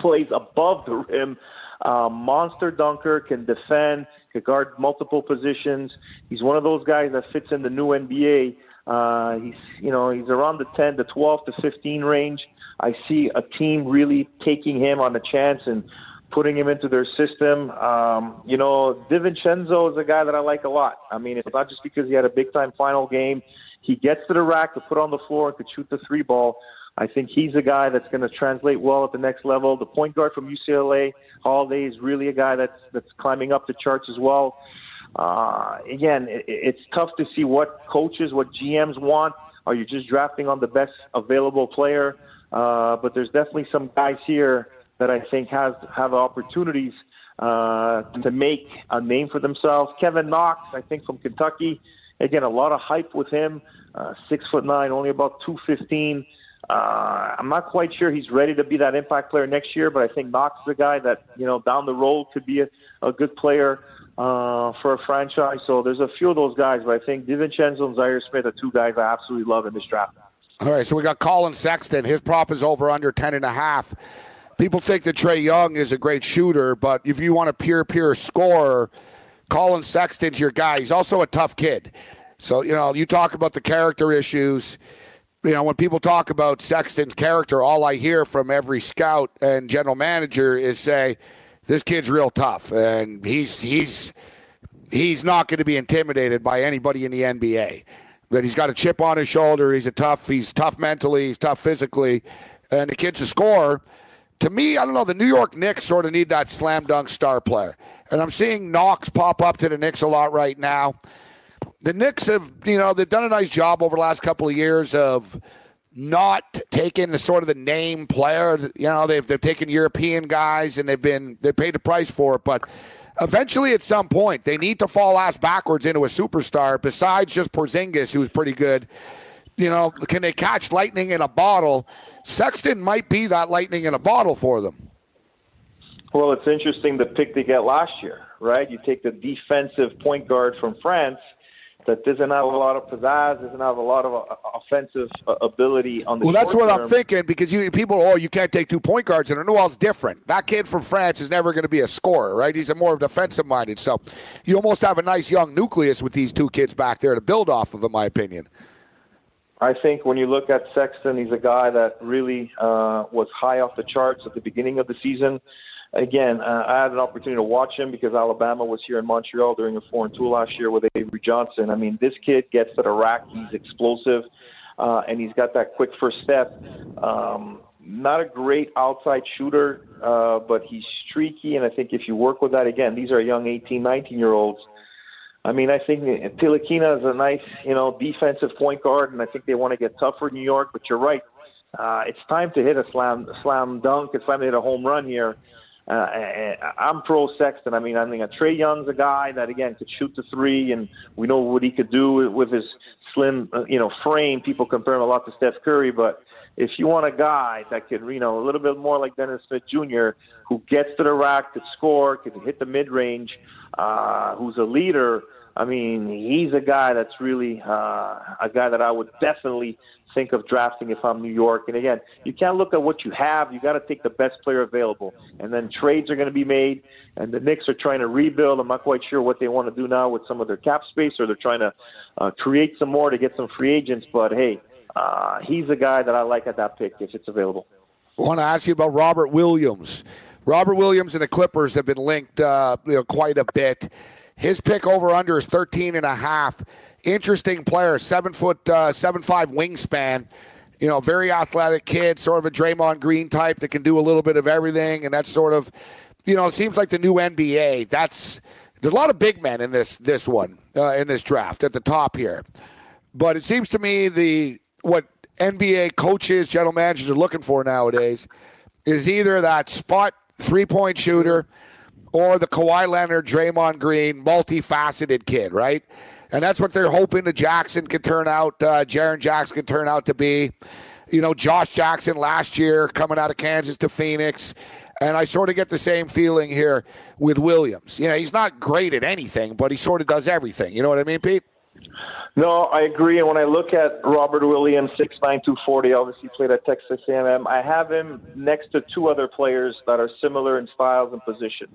plays above the rim, uh, monster dunker, can defend, can guard multiple positions. He's one of those guys that fits in the new NBA. Uh, he's, you know, he's around the 10 to 12 to 15 range. I see a team really taking him on a chance and putting him into their system. Um, you know, DiVincenzo is a guy that I like a lot. I mean, it's not just because he had a big time final game. He gets to the rack to put on the floor and could shoot the three ball. I think he's a guy that's going to translate well at the next level. The point guard from UCLA, Holiday, is really a guy that's that's climbing up the charts as well. Uh, again, it, it's tough to see what coaches, what GMs want. Are you just drafting on the best available player? Uh, but there's definitely some guys here that I think has have opportunities uh, to make a name for themselves. Kevin Knox, I think from Kentucky, again a lot of hype with him. Uh, six foot nine, only about two fifteen. Uh, I'm not quite sure he's ready to be that impact player next year, but I think Knox is a guy that you know down the road could be a, a good player uh, for a franchise. So there's a few of those guys, but I think DiVincenzo and Zhaire Smith are two guys I absolutely love in this draft. All right, so we got Collin Sexton. His prop is over under ten and a half. People think that Trae Young is a great shooter, but if you want a pure, pure scorer, Collin Sexton's your guy. He's also a tough kid. So, you know, you talk about the character issues. You know, when people talk about Sexton's character, all I hear from every scout and general manager is say, this kid's real tough and he's he's he's not going to be intimidated by anybody in the NBA. That he's got a chip on his shoulder, he's a tough, he's tough mentally, he's tough physically, and the kid's a scorer. To me, I don't know, the New York Knicks sort of need that slam dunk star player. And I'm seeing Knox pop up to the Knicks a lot right now the Knicks have, you know, they've done a nice job over the last couple of years of not taking the sort of the name player. You know, they've they've taken European guys and they've been they paid the price for it, but eventually at some point they need to fall ass backwards into a superstar besides just Porzingis, who's pretty good. You know, can they catch lightning in a bottle? Sexton might be that lightning in a bottle for them. Well, it's interesting the pick they get last year, right? You take the defensive point guard from France that doesn't have a lot of pizzazz, doesn't have a lot of uh, offensive uh, ability on the. Well, that's what term. I'm thinking because you people, oh, you can't take two point guards, and Noel's different. That kid from France is never going to be a scorer, right? He's a more defensive minded. So you almost have a nice young nucleus with these two kids back there to build off of, in my opinion. I think when you look at Sexton, he's a guy that really uh, was high off the charts at the beginning of the season again, uh, I had an opportunity to watch him because Alabama was here in Montreal during a foreign tour last year with Avery Johnson. I mean, this kid gets to the rack. He's explosive, uh, and he's got that quick first step. Um, not a great outside shooter, uh, but he's streaky, and I think if you work with that, again, these are young 18, 19 year olds. I mean, I think Ntilikina is a nice, you know, defensive point guard, and I think they want to get tougher in New York. But you're right, uh, it's time to hit a slam, slam dunk. It's time to hit a home run here. Uh, I'm pro Sexton. I mean, I mean, Trae Young's a guy that again could shoot the three, and we know what he could do with his slim, uh, you know, frame. People compare him a lot to Steph Curry, but if you want a guy that could, you know, a little bit more like Dennis Smith Jr., who gets to the rack, could score, could hit the mid range, uh, who's a leader. I mean, he's a guy that's really uh, a guy that I would definitely think of drafting if I'm New York. And again, you can't look at what you have. You got to take the best player available. And then trades are going to be made. And the Knicks are trying to rebuild. I'm not quite sure what they want to do now with some of their cap space, or they're trying to uh, create some more to get some free agents. But hey, uh, he's a guy that I like at that pick if it's available. I want to ask you about Robert Williams. Robert Williams and the Clippers have been linked uh, you know, quite a bit. His pick over under is 13 and a half interesting player, seven foot, uh, seven five wingspan. You know, very athletic kid, sort of a Draymond Green type that can do a little bit of everything, and that's sort of, you know, it seems like the new NBA. That's there's a lot of big men in this this one uh, in this draft at the top here, but it seems to me the what NBA coaches, general managers are looking for nowadays is either that spot three point shooter or the Kawhi Leonard, Draymond Green, multifaceted kid, right? And that's what they're hoping the Jackson can turn out, uh, Jaren Jackson can turn out to be. You know, Josh Jackson last year coming out of Kansas to Phoenix. And I sort of get the same feeling here with Williams. You know, he's not great at anything, but he sort of does everything. You know what I mean, Pete? No, I agree. And when I look at Robert Williams, six nine two forty, obviously played at Texas A&M. I have him next to two other players that are similar in styles and position.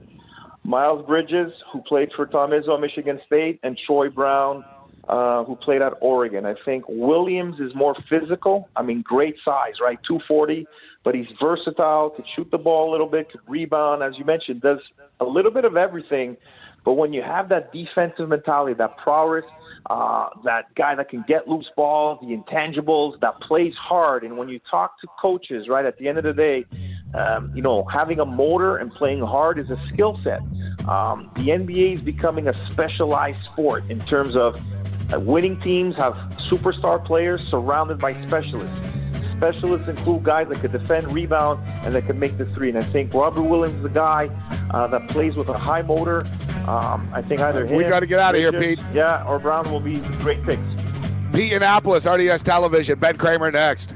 Miles Bridges, who played for Tom Izzo Michigan State, and Troy Brown, uh, who played at Oregon. I think Williams is more physical. I mean, great size, right? 240, but he's versatile, could shoot the ball a little bit, could rebound, as you mentioned, does a little bit of everything. But when you have that defensive mentality, that prowess, uh, that guy that can get loose balls, the intangibles, that plays hard. And when you talk to coaches, right, at the end of the day, um, you know, having a motor and playing hard is a skill set. Um, the NBA is becoming a specialized sport in terms of uh, winning teams have superstar players surrounded by specialists. Specialists include guys that can defend, rebound, and that can make the three. And I think Robert Williams is a guy uh, that plays with a high motor. Um, I think either him, we got to get out of here, Pete. Yeah, or Brown will be great picks. Pete Annapolis, RDS Television. Ben Kramer next.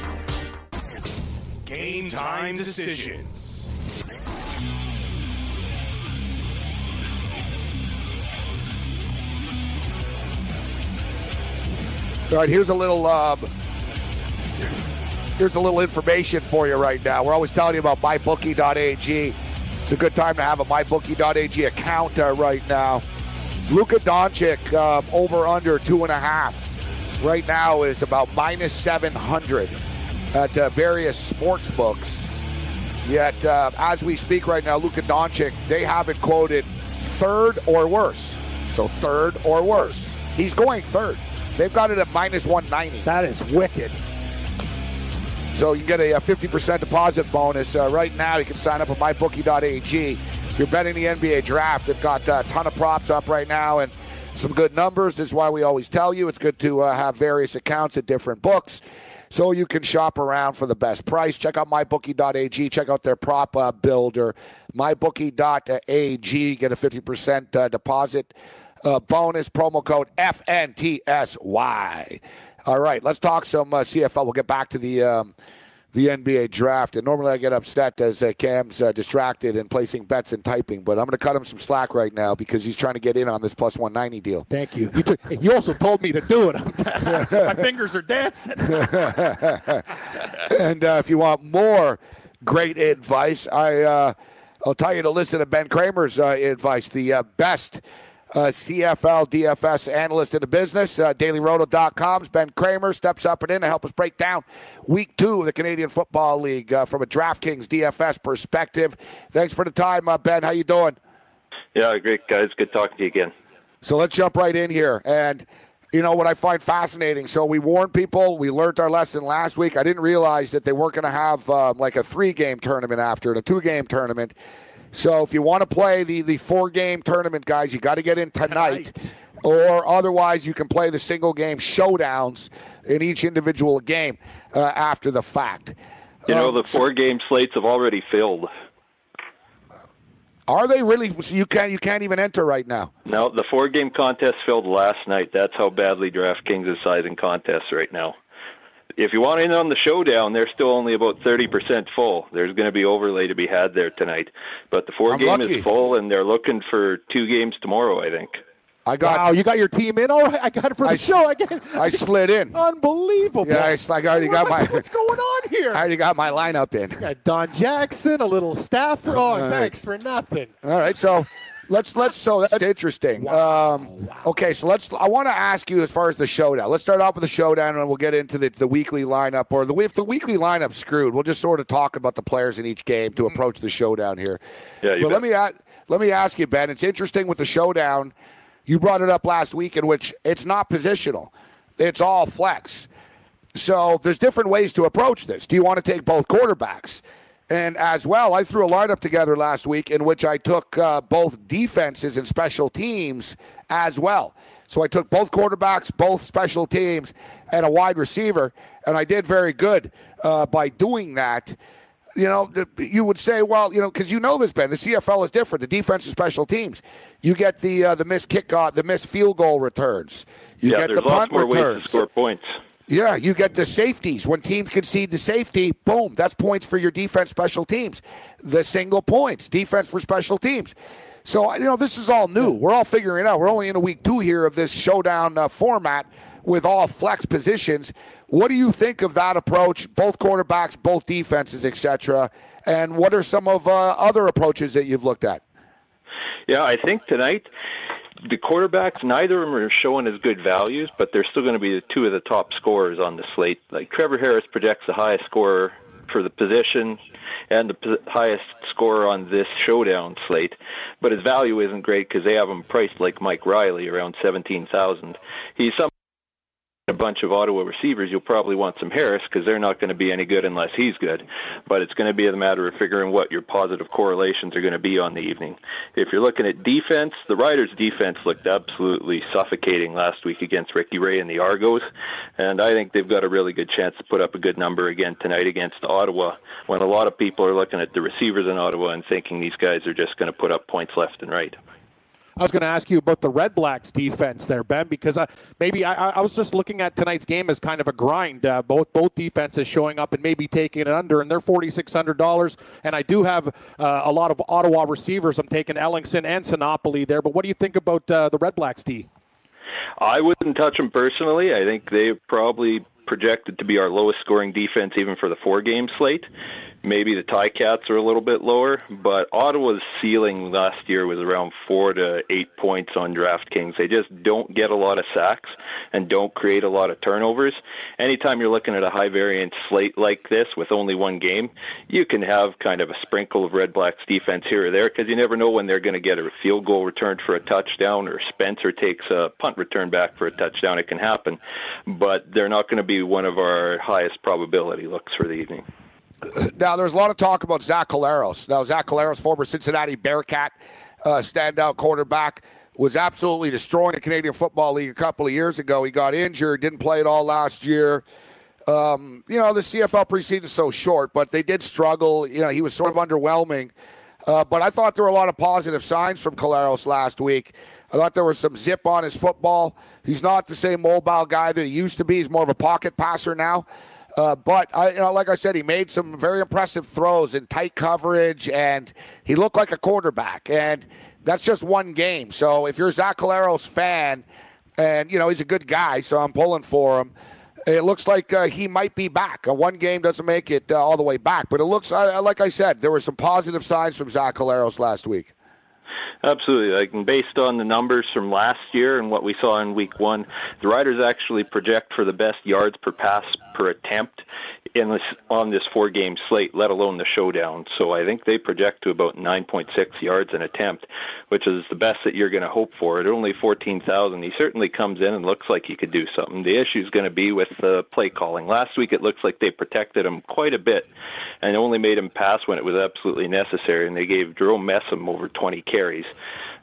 Game time decisions. All right, here's a little um, here's a little information for you right now. We're always telling you about mybookie.ag. It's a good time to have a mybookie.ag account uh, right now. Luka Doncic um, over under two and a half right now is about minus 700 at uh, various sports books. Yet, uh, as we speak right now, Luka Doncic, they have it quoted third or worse. So, third or worse. He's going third. They've got it at minus 190. That is wicked. So you get a, 50% deposit bonus. Uh, right now, you can sign up at mybookie.ag. If you're betting the NBA draft, they've got uh, a ton of props up right now and some good numbers. This is why we always tell you it's good to uh, have various accounts at different books so you can shop around for the best price. Check out mybookie.ag. Check out their prop uh, builder, mybookie.ag. Get a 50% uh, deposit uh, bonus promo code FNTSY. All right, let's talk some uh, CFL. We'll get back to the um, the NBA draft. And normally I get upset as uh, Cam's uh, distracted and placing bets and typing, but I'm going to cut him some slack right now because he's trying to get in on this plus 190 deal. Thank you. You, took, you also told me to do it. [LAUGHS] My fingers are dancing. [LAUGHS] and uh, if you want more great advice, I uh, I'll tell you to listen to Ben Kramer's uh, advice, the uh, best uh, CFL DFS analyst in the business. Uh, DailyRoto.com's Ben Kramer steps up and in to help us break down week two of the Canadian Football League uh, from a DraftKings DFS perspective. Thanks for the time, uh, Ben. How you doing? Yeah, great guys. Good talking to you again. So let's jump right in here. And you know what I find fascinating. So we warned people. We learned our lesson last week. I didn't realize that they weren't going to have um, like a three-game tournament after it, a two-game tournament. So if you want to play the the four-game tournament, guys, you got to get in tonight. tonight. Or otherwise, you can play the single game showdowns in each individual game uh, after the fact. You know, um, the four game slates have already filled. Are they really? So you can't you can't even enter right now. No, the four game contest filled last night. That's how badly DraftKings is sizing contests right now. If you want in on the showdown, they're still only about thirty percent full. There's going to be overlay to be had there tonight, but the 4 I'm game lucky. is full, and they're looking for two games tomorrow. I think. I got. Wow, you got your team in. All right, I got it for the I, show again. I slid in. [LAUGHS] Unbelievable. Yeah, I, I already got my. What's going on here? [LAUGHS] I already got my lineup in. got Don Jackson, a little Stafford. Oh, right. thanks for nothing. All right, so let's let's so that's interesting. Wow. Um, okay, so let's. I want to ask you as far as the showdown. Let's start off with the showdown, and we'll get into the, the weekly lineup. Or the if the weekly lineup screwed, we'll just sort of talk about the players in each game to mm-hmm. approach the showdown here. Yeah, but bet. let me ask, let me ask you, Ben. It's interesting with the showdown you brought it up last week, in which it's not positional, it's all flex. So there's different ways to approach this. Do you want to take both quarterbacks? And as well, I threw a lineup together last week in which I took uh, both defenses and special teams as well. So I took both quarterbacks, both special teams, and a wide receiver, and I did very good uh, by doing that you know, you would say, well, you know, because you know this, Ben, the CFL is different. The defense and special teams, you get the uh, the missed kick, uh, the missed field goal returns. You yeah, get the punt more returns. Ways to score points. Yeah, you get the safeties. When teams concede the safety, boom, that's points for your defense, special teams. The single points, defense for special teams. So, you know, this is all new. We're all figuring it out. We're only in a week two here of this showdown uh, format with all flex positions. What do you think of that approach? Both quarterbacks, both defenses, etc. And what are some of uh, other approaches that you've looked at? Yeah, I think tonight the quarterbacks, neither of them are showing as good values, but they're still going to be the two of the top scorers on the slate. Like Trevor Harris projects the highest scorer for the position and the highest scorer on this showdown slate, but his value isn't great because they have him priced like Mike Reilly around seventeen thousand. He's some a bunch of Ottawa receivers, you'll probably want some Harris because they're not going to be any good unless he's good. But it's going to be a matter of figuring what your positive correlations are going to be on the evening. If you're looking at defense, the Riders' defense looked absolutely suffocating last week against Ricky Ray and the Argos, and I think they've got a really good chance to put up a good number again tonight against Ottawa. When a lot of people are looking at the receivers in Ottawa and thinking these guys are just going to put up points left and right. I was going to ask you about the Red Blacks defense there, Ben, because uh, maybe I, I, was just looking at tonight's game as kind of a grind. Uh, both both defenses showing up and maybe taking it under, and they're forty six hundred dollars. And I do have uh, a lot of Ottawa receivers. I'm taking Ellingson and Sinopoli there. But what do you think about uh, the Red Blacks D? I wouldn't touch them personally. I think they probably projected to be our lowest scoring defense even for the four game slate. Maybe the Ticats are a little bit lower, but Ottawa's ceiling last year was around four to eight points on DraftKings. They just don't get a lot of sacks and don't create a lot of turnovers. Anytime you're looking at a high variance slate like this with only one game, you can have kind of a sprinkle of Red Blacks defense here or there because you never know when they're going to get a field goal returned for a touchdown or Spencer takes a punt return back for a touchdown. It can happen, but they're not going to be one of our highest probability looks for the evening. Now, there's a lot of talk about Zach Collaros. Now, Zach Collaros, former Cincinnati Bearcat uh, standout quarterback, was absolutely destroying the Canadian Football League a couple of years ago. He got injured, didn't play at all last year. Um, you know, the CFL preseason is so short, but they did struggle. You know, he was sort of underwhelming. Uh, but I thought there were a lot of positive signs from Collaros last week. I thought there was some zip on his football. He's not the same mobile guy that he used to be. He's more of a pocket passer now. Uh, but I, you know, like I said, he made some very impressive throws in tight coverage, and he looked like a quarterback. And that's just one game. So if you're Zach Collaros fan, and you know he's a good guy, so I'm pulling for him. It looks like uh, he might be back. Uh, one game doesn't make it uh, all the way back, but it looks uh, like I said there were some positive signs from Zach Collaros last week. Absolutely. Like based on the numbers from last year and what we saw in week one, the Riders actually project for the best yards per pass per attempt in this on this four game slate, let alone the showdown. So I think they project to about 9.6 yards an attempt, which is the best that you're going to hope for. At only 14,000, he certainly comes in and looks like he could do something. The issue is going to be with the play calling. Last week it looks like they protected him quite a bit and only made him pass when it was absolutely necessary, and they gave Jerome Messam over 20 carries.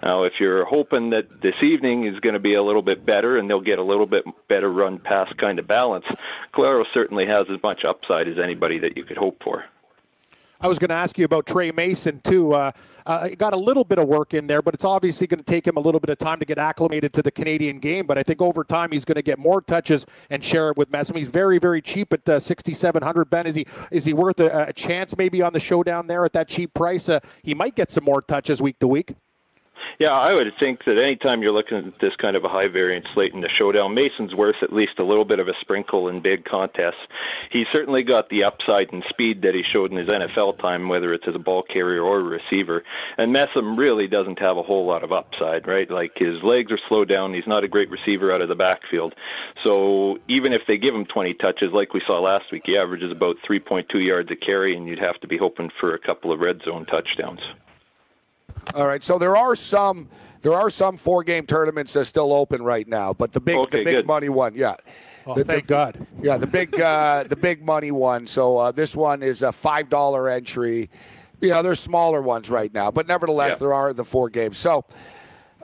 Now, if you're hoping that this evening is going to be a little bit better and they'll get a little bit better run pass kind of balance, Claro certainly has as much upside as anybody that you could hope for. I was going to ask you about Tre Mason too. Uh, uh, got a little bit of work in there, but it's obviously going to take him a little bit of time to get acclimated to the Canadian game. But I think over time he's going to get more touches and share it with Messam. He's very, very cheap at uh, sixty seven hundred. Ben, is he is he worth a, a, chance maybe on the showdown there at that cheap price? Uh, he might get some more touches week to week. Yeah, I would think that anytime you're looking at this kind of a high variance slate in the showdown, Mason's worth at least a little bit of a sprinkle in big contests. He's certainly got the upside and speed that he showed in his NFL time, whether it's as a ball carrier or receiver. And Messam really doesn't have a whole lot of upside, right? Like his legs are slowed down. He's not a great receiver out of the backfield. So even if they give him 20 touches, like we saw last week, he averages about 3.2 yards a carry, and you'd have to be hoping for a couple of red zone touchdowns. All right, so there are some there are some four game tournaments that are still open right now, but the big okay, the big good. money one, yeah. Oh, the, thank the, God. Yeah, the big uh, the big money one. So uh, this one is a five dollar entry. You know, there's smaller ones right now, but nevertheless, Yeah. there are the four games. So.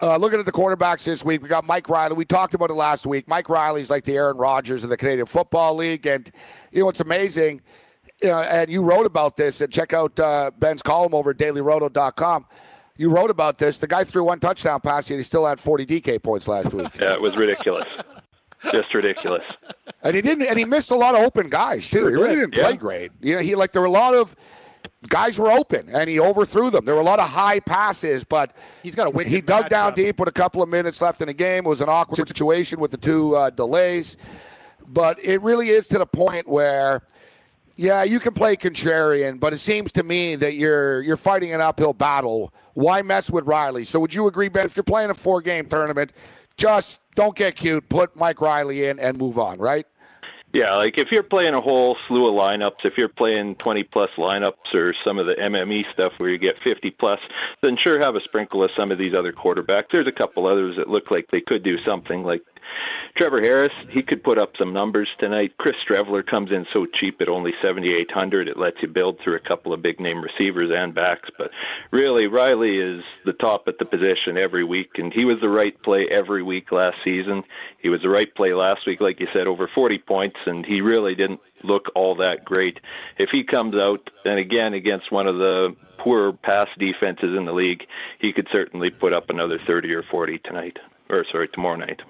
Uh, looking at the quarterbacks this week, we got Mike Reilly. We talked about it last week. Mike Reilly's like the Aaron Rodgers of the Canadian Football League, and you know it's amazing, you know, and you wrote about this. And check out uh, Ben's column over at DailyRoto.com. You wrote about this. The guy threw one touchdown pass, and he still had 40 DK points last week. [LAUGHS] Yeah, it was ridiculous. Just ridiculous. And he didn't, and he missed a lot of open guys too. He really didn't Yeah. play great. You know, he like there were a lot of guys were open, and he overthrew them. There were a lot of high passes, but He's got a wicked he dug down matchup. deep with a couple of minutes left in the game. It was an awkward situation with the two uh, delays, but it really is to the point where. Yeah, you can play contrarian, but it seems to me that you're you're fighting an uphill battle. Why mess with Reilly? So would you agree, Ben? If you're playing a four game tournament, just don't get cute. Put Mike Reilly in and move on. Right? Yeah, like if you're playing a whole slew of lineups, if you're playing 20 plus lineups or some of the MME stuff where you get 50 plus, then sure have a sprinkle of some of these other quarterbacks. There's a couple others that look like they could do something, like Trevor Harris, he could put up some numbers tonight. Chris Streveler comes in so cheap at only 7,800. It lets you build through a couple of big name receivers and backs. But really, Reilly is the top at the position every week, and he was the right play every week last season. He was the right play last week, like you said, over 40 points, and he really didn't look all that great. If he comes out, and again against one of the poor pass defenses in the league, he could certainly put up another 30 or 40 tonight, or sorry, tomorrow night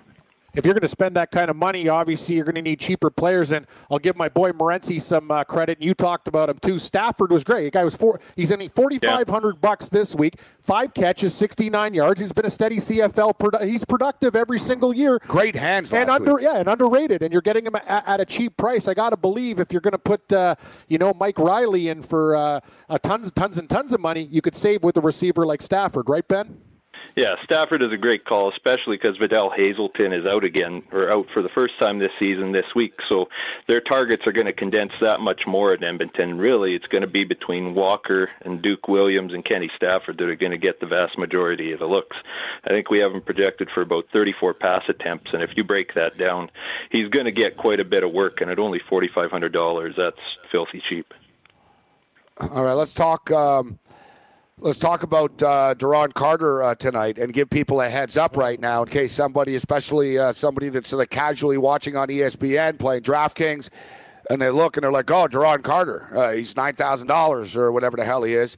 if you're going to spend that kind of money, obviously you're going to need cheaper players. And I'll give my boy Morency some uh, credit. You talked about him too. Stafford was great. The guy was four. He's only forty five hundred yeah. bucks this week. Five catches, sixty nine yards. He's been a steady CFL. Produ- he's productive every single year. Great hands. And under week. yeah, and underrated. And you're getting him at, at a cheap price. I got to believe if you're going to put uh, you know Mike Reilly in for uh, tons, tons and tons of money, you could save with a receiver like Stafford, right, Ben? Yeah, Stafford is a great call, especially because Vidal Hazelton is out again, or out for the first time this season this week. So their targets are going to condense that much more at Edmonton. Really, it's going to be between Walker and Duke Williams and Kenny Stafford that are going to get the vast majority of the looks. I think we have him projected for about 34 pass attempts, and if you break that down, he's going to get quite a bit of work, and at only $4,500, that's filthy cheap. All right, let's talk. Um Let's talk about uh, Carter uh, tonight and give people a heads up right now in case somebody, especially uh, somebody that's sort of casually watching on ESPN playing DraftKings, and they look and they're like, "Oh, Duron Carter, uh, he's nine thousand dollars or whatever the hell he is."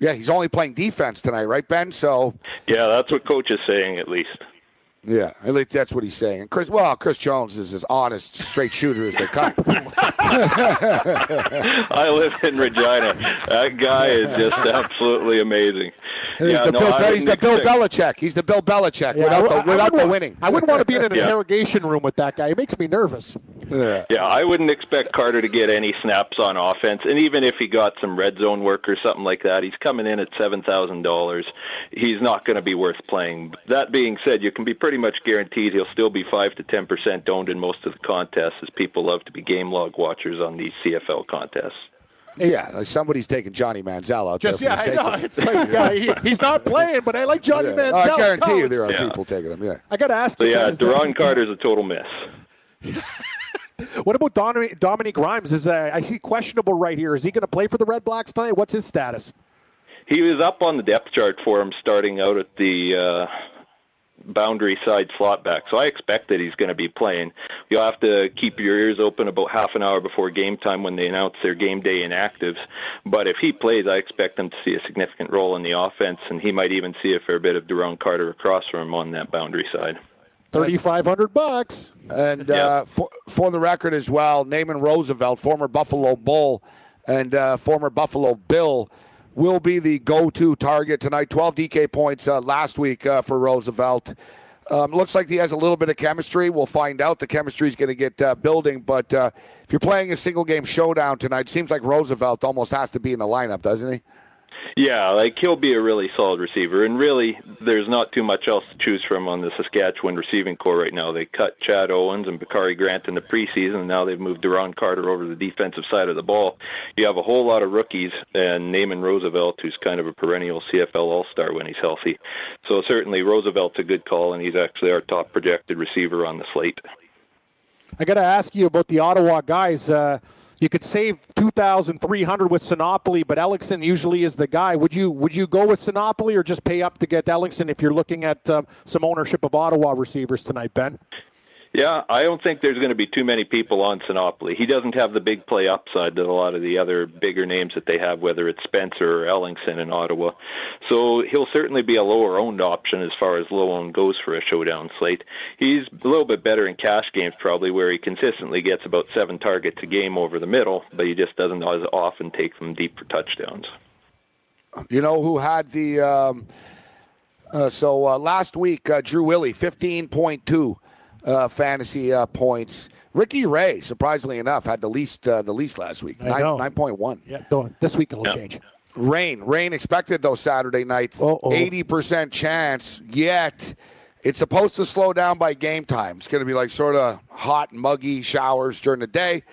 Yeah, he's only playing defense tonight, right, Ben? So yeah, that's what coach is saying at least. Yeah, at least that's what he's saying. And Chris, well, Chris Jones is as honest, straight shooter as they come. [LAUGHS] I live in Regina. That guy is just absolutely amazing. He's yeah, the, no, Bill, he's the Bill Belichick. He's the Bill Belichick yeah, without, I, the, without the winning. I wouldn't want to be in an [LAUGHS] yeah. interrogation room with that guy. He makes me nervous. Yeah. yeah, I wouldn't expect Carter to get any snaps on offense. And even if he got some red zone work or something like that, he's coming in at $7,000. He's not going to be worth playing. That being said, you can be pretty much guaranteed he'll still be 5 to 10% owned in most of the contests, as people love to be game log watchers on these CFL contests. Yeah, like somebody's taking Johnny Manziel out Just, there. Yeah, I know. It's like [LAUGHS] uh, he, he's not playing, but I like Johnny yeah. Manziel. Oh, I guarantee you there are yeah. people taking him. Yeah. I got to ask so, you. Yeah, Duron Carter's a total miss. [LAUGHS] what about Dominique, Dominique Rhymes? Is uh, I see questionable right here. Is he going to play for the Red Blacks tonight? What's his status? He was up on the depth chart for him starting out at the uh, boundary side slot back. So I expect that he's going to be playing. You'll have to keep your ears open about half an hour before game time when they announce their game day inactives. But if he plays, I expect him to see a significant role in the offense, and he might even see a fair bit of Duron Carter across from him on that boundary side. Thirty-five hundred bucks. And uh, for, for the record as well, Naaman Roosevelt, former Buffalo Bull and uh, former Buffalo Bill will be the go-to target tonight. 12 DK points uh, last week uh, for Roosevelt. Um, looks like he has a little bit of chemistry. We'll find out. The chemistry is going to get uh, building. But uh, if you're playing a single game showdown tonight, seems like Roosevelt almost has to be in the lineup, doesn't he? Yeah, like he'll be a really solid receiver, and really, there's not too much else to choose from on the Saskatchewan receiving corps right now. They cut Chad Owens and Bakari Grant in the preseason, and now they've moved Duron Carter over to the defensive side of the ball. You have a whole lot of rookies, and Naaman Roosevelt, who's kind of a perennial CFL All-Star when he's healthy. So certainly, Roosevelt's a good call, and he's actually our top projected receiver on the slate. I got to ask you about the Ottawa guys. Uh, you could save two thousand three hundred with Sinopoli, but Ellingson usually is the guy. Would you would you go with Sinopoli or just pay up to get Ellingson if you're looking at um, some ownership of Ottawa receivers tonight, Ben? Yeah, I don't think there's going to be too many people on Sinopoli. He doesn't have the big play upside that a lot of the other bigger names that they have, whether it's Spencer or Ellingson in Ottawa. So he'll certainly be a lower owned option as far as low owned goes for a showdown slate. He's a little bit better in cash games, probably, where he consistently gets about seven targets a game over the middle, but he just doesn't as often take them deep for touchdowns. You know who had the. Um, uh, so uh, last week, uh, Drew Willy, 15.2 uh, fantasy uh, points. Ricky Ray, surprisingly enough, had the least uh, the least last week. Nine point one. Yeah, this week it'll yeah. change. Rain, rain expected though Saturday night. Eighty percent chance. Yet it's supposed to slow down by game time. It's going to be like sort of hot, muggy showers during the day,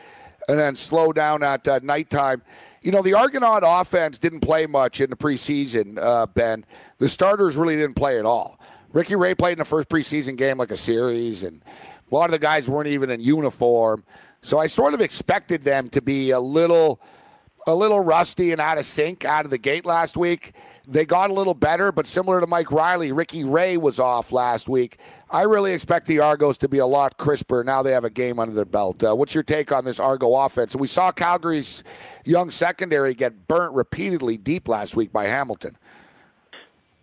and then slow down at uh, nighttime. You know, the Argonaut offense didn't play much in the preseason, uh, Ben. The starters really didn't play at all. Ricky Ray played in the first preseason game like a series, and a lot of the guys weren't even in uniform. So I sort of expected them to be a little, a little rusty and out of sync out of the gate last week. They got a little better, but similar to Mike Reilly, Ricky Ray was off last week. I really expect the Argos to be a lot crisper now they have a game under their belt. Uh, what's your take on this Argo offense? We saw Calgary's young secondary get burnt repeatedly deep last week by Hamilton.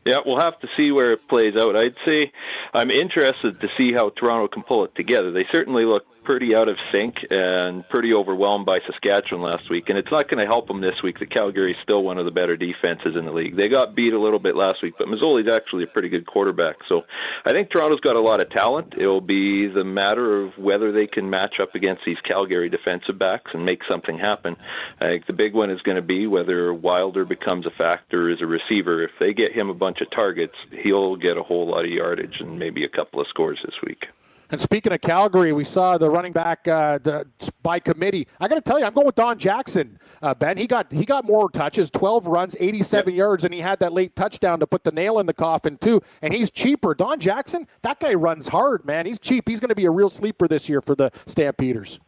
Yeah, we'll have to see where it plays out. I'd say I'm interested to see how Toronto can pull it together. They certainly look pretty out of sync and pretty overwhelmed by Saskatchewan last week, and it's not going to help them this week. The Calgary is still one of the better defenses in the league. They got beat a little bit last week, but Masoli's actually a pretty good quarterback. So I think Toronto's got a lot of talent. It'll be the matter of whether they can match up against these Calgary defensive backs and make something happen. I think the big one is going to be whether Wilder becomes a factor as a receiver. If they get him a bunch of targets, he'll get a whole lot of yardage and maybe a couple of scores this week. And speaking of Calgary, we saw the running back uh, the, by committee. I got to tell you, I'm going with Don Jackson. Uh, ben, he got he got more touches, 12 runs, 87 yep. yards, and he had that late touchdown to put the nail in the coffin too. And he's cheaper. Don Jackson, that guy runs hard, man. He's cheap. He's going to be a real sleeper this year for the Stampeders.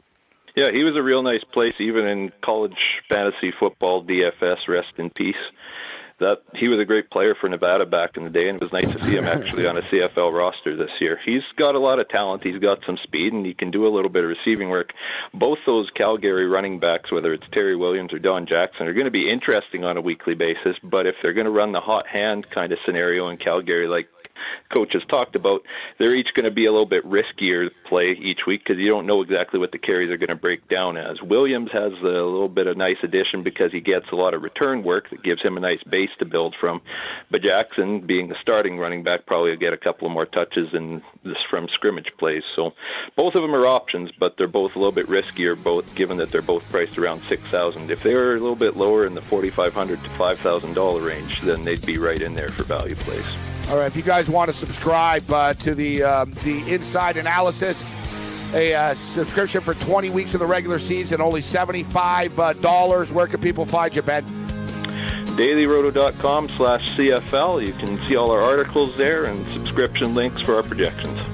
Yeah, he was a real nice place, even in college fantasy football. DFS, rest in peace that he was a great player for Nevada back in the day, and it was nice to see him actually on a CFL roster this year. He's got a lot of talent. He's got some speed, and he can do a little bit of receiving work. Both those Calgary running backs, whether it's Terry Williams or Don Jackson, are going to be interesting on a weekly basis. But if they're going to run the hot hand kind of scenario in Calgary, like coaches talked about, they're each going to be a little bit riskier play each week because you don't know exactly what the carries are going to break down as. Williams has a little bit of nice addition because he gets a lot of return work that gives him a nice base to build from. But Jackson, being the starting running back, probably will get a couple of more touches in this from scrimmage plays. So both of them are options, but they're both a little bit riskier, both given that they're both priced around six thousand. If they were a little bit lower in the forty five hundred to five thousand dollar range, then they'd be right in there for value plays. All right, if you guys want to subscribe uh, to the um, the inside analysis, a uh, subscription for 20 weeks of the regular season, only $75. Uh, Where can people find you, Ben? dailyroto.com slash CFL. You can see all our articles there and subscription links for our projections.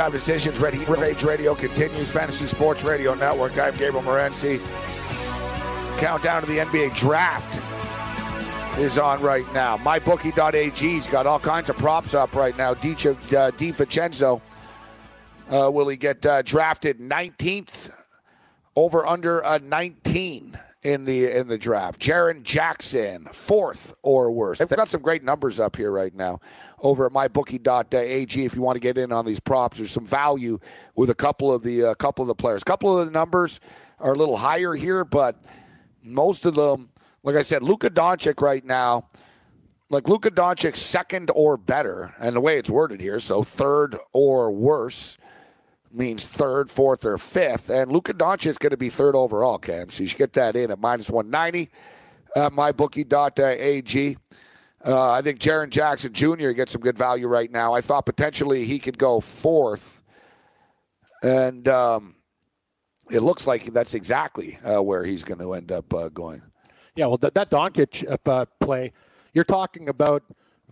Time Decisions, Ready Rage Radio continues. Fantasy Sports Radio Network. I'm Gabriel Morency. Countdown to the NBA Draft is on right now. MyBookie.ag's got all kinds of props up right now. Di, uh, uh, will he get uh, drafted 19th over under a 19 in the in the draft? Jaren Jackson, fourth or worse. They've got some great numbers up here right now over at mybookie.ag if you want to get in on these props. There's some value with a couple of the uh, couple of the players. A couple of the numbers are a little higher here, but most of them, like I said, Luka Doncic right now, like Luka Doncic second or better, and the way it's worded here, so third or worse means third, fourth, or fifth. And Luka Doncic is going to be third overall, Cam. So you should get that in at minus 190 at mybookie.ag. Uh, I think Jaren Jackson Jr. gets some good value right now. I thought potentially he could go fourth, and um, it looks like that's exactly uh, where he's going to end up uh, going. Yeah, well, that, that Doncic uh, play, you're talking about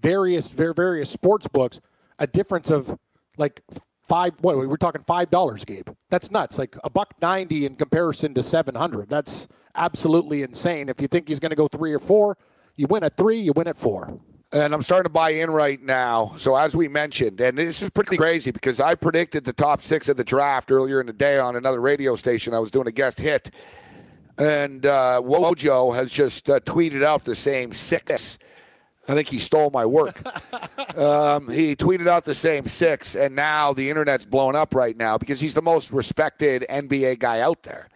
various various sports books, a difference of like five. What we're talking five dollars, Gabe. That's nuts. Like a buck ninety in comparison to seven hundred. That's absolutely insane. If you think he's going to go three or four, you win at three, you win at four. And I'm starting to buy in right now. So as we mentioned, and this is pretty crazy because I predicted the top six of the draft earlier in the day on another radio station. I was doing a guest hit, and uh, Wojo has just uh, tweeted out the same six. I think he stole my work. [LAUGHS] um, he tweeted out the same six, and now the internet's blown up right now because he's the most respected NBA guy out there.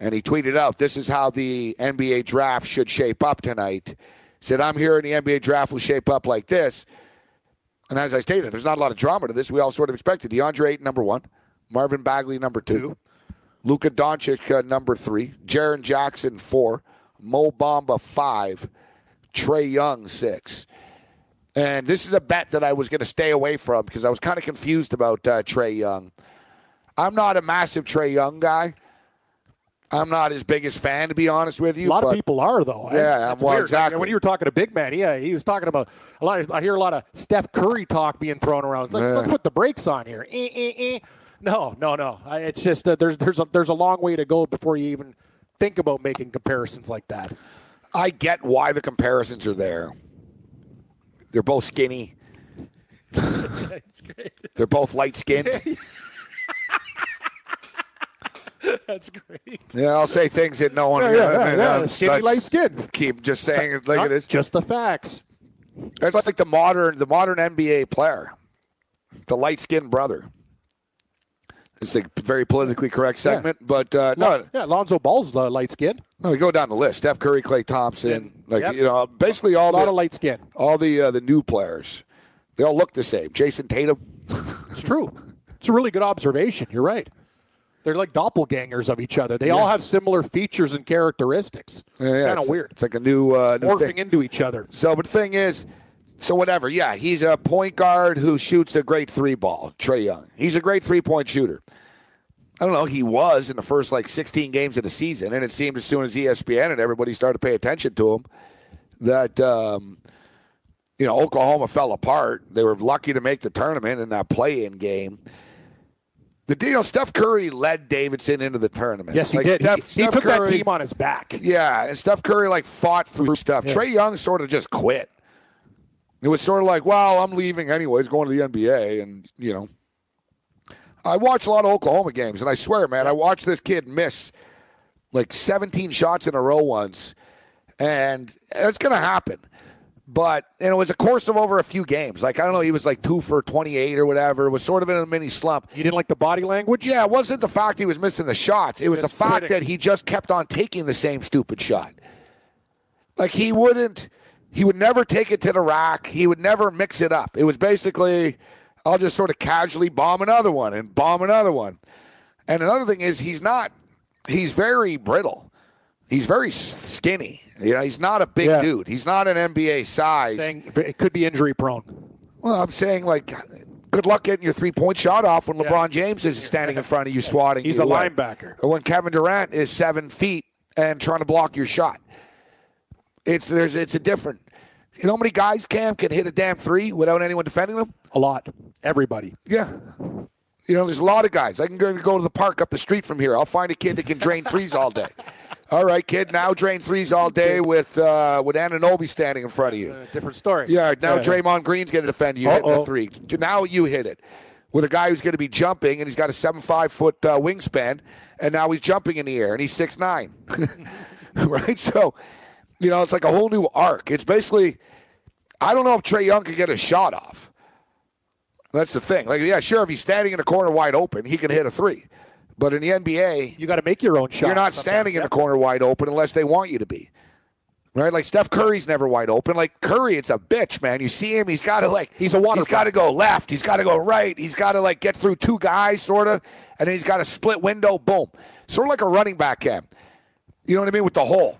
And he tweeted out, "This is how the NBA draft should shape up tonight." Said, "I'm hearing the NBA draft will shape up like this." And as I stated, there's not a lot of drama to this. We all sort of expected DeAndre Ayton number one, Marvin Bagley number two, Luka Doncic uh, number three, Jaren Jackson four, Mo Bamba five, Trae Young six. And this is a bet that I was going to stay away from because I was kind of confused about uh, Trae Young. I'm not a massive Trae Young guy. I'm not his biggest fan, to be honest with you. A lot of people are though. Yeah, That's well, weird. exactly. When you were talking to Big Man, yeah, he was talking about a lot. Of, I hear a lot of Steph Curry talk being thrown around. Let's, Yeah. let's put the brakes on here. Eh, eh, eh. No, no, no. I- It's just that there's there's a, there's a long way to go before you even think about making comparisons like that. I get why the comparisons are there. They're both skinny. That's great. [LAUGHS] They're both light skinned. [LAUGHS] That's great. yeah, I'll say things that no one. Yeah, yeah, I yeah, mean, yeah. I'm Skinny, such- light skin. Keep just saying it like Not it is. Just the facts. It's like the modern, the modern NBA player, the light skinned brother. It's a very politically correct segment, but uh, no, Yeah, Lonzo Ball's uh, light skin. no, we go down the list: Steph Curry, Klay Thompson, like Yep. you know, basically all A lot the of light skin. all the uh, the new players. They all look the same. Jayson Tatum. [LAUGHS] It's true. It's a really good observation. You're right. They're like doppelgangers of each other. They all have similar features and characteristics. Yeah, yeah, kind it's of weird. It's like a new, uh, new Morphing thing. into each other. So, but the thing is, so whatever. Yeah, he's a point guard who shoots a great three ball. Trae Young. He's a great three point shooter. I don't know. He was in the first like 16 games of the season, and it seemed as soon as ESPN and everybody started to pay attention to him that um, you know Oklahoma fell apart. They were lucky to make the tournament in that play-in game. The deal, Steph Curry led Davidson into the tournament. Yes, he Like, did. He- Steph, he, took Curry, that team on his back. yeah, and Steph Curry like fought through stuff. Yeah. Trae Young sort of just quit. It was sort of like, well, I'm leaving anyways, going to the NBA, and you know, I watch a lot of Oklahoma games, and I swear, man, I watched this kid miss like 17 shots in a row once, and it's going to happen. But and it was a course of over a few games. Like I don't know, he was like two for 28 or whatever. It was sort of in a mini slump. You didn't like the body language? Yeah, it wasn't the fact he was missing the shots. It was Just the fact quitting. that he just kept on taking the same stupid shot. Like he wouldn't, he would never take it to the rack. He would never mix it up. It was basically, I'll just sort of casually bomb another one and bomb another one. And another thing is, he's not, he's very brittle. He's very skinny. You know, he's not a big Yeah. dude. He's not an NBA size. Saying it could be injury prone. Well, I'm saying like, good luck getting your three point shot off when LeBron James is standing in front of you, swatting He's a away. linebacker. Or when Kevin Durant is seven feet and trying to block your shot. It's there's it's a different. You know how many guys Cam can hit a damn three without anyone defending them? A lot. Everybody. Yeah. You know, there's a lot of guys. I can go, to the park up the street from here. I'll find a kid that can drain threes all day. [LAUGHS] All right, kid. Now drain threes all day with uh, with Anunoby standing in front of you. Uh, different story. Yeah, now. Draymond Green's going to defend you hitting a three. Now you hit it with a guy who's going to be jumping, and he's got a seven five foot uh, wingspan, and now he's jumping in the air, and he's six nine. [LAUGHS] right? So, you know, it's like a whole new arc. It's basically, I don't know if Trae Young could get a shot off. That's the thing. Like, yeah, sure, if he's standing in a corner wide open, he can hit a three. But in the NBA, You got to make your own shot. you're not standing in a corner wide open unless they want you to be. Right? Like Steph Curry's never wide open. Like Curry, it's a bitch, man. You see him, he's got to like He's a water He's got to go left. He's got to go right. He's got to like get through two guys, sort of, and then he's got a split window. Boom, sort of like a running back cam. You know what I mean with the hole.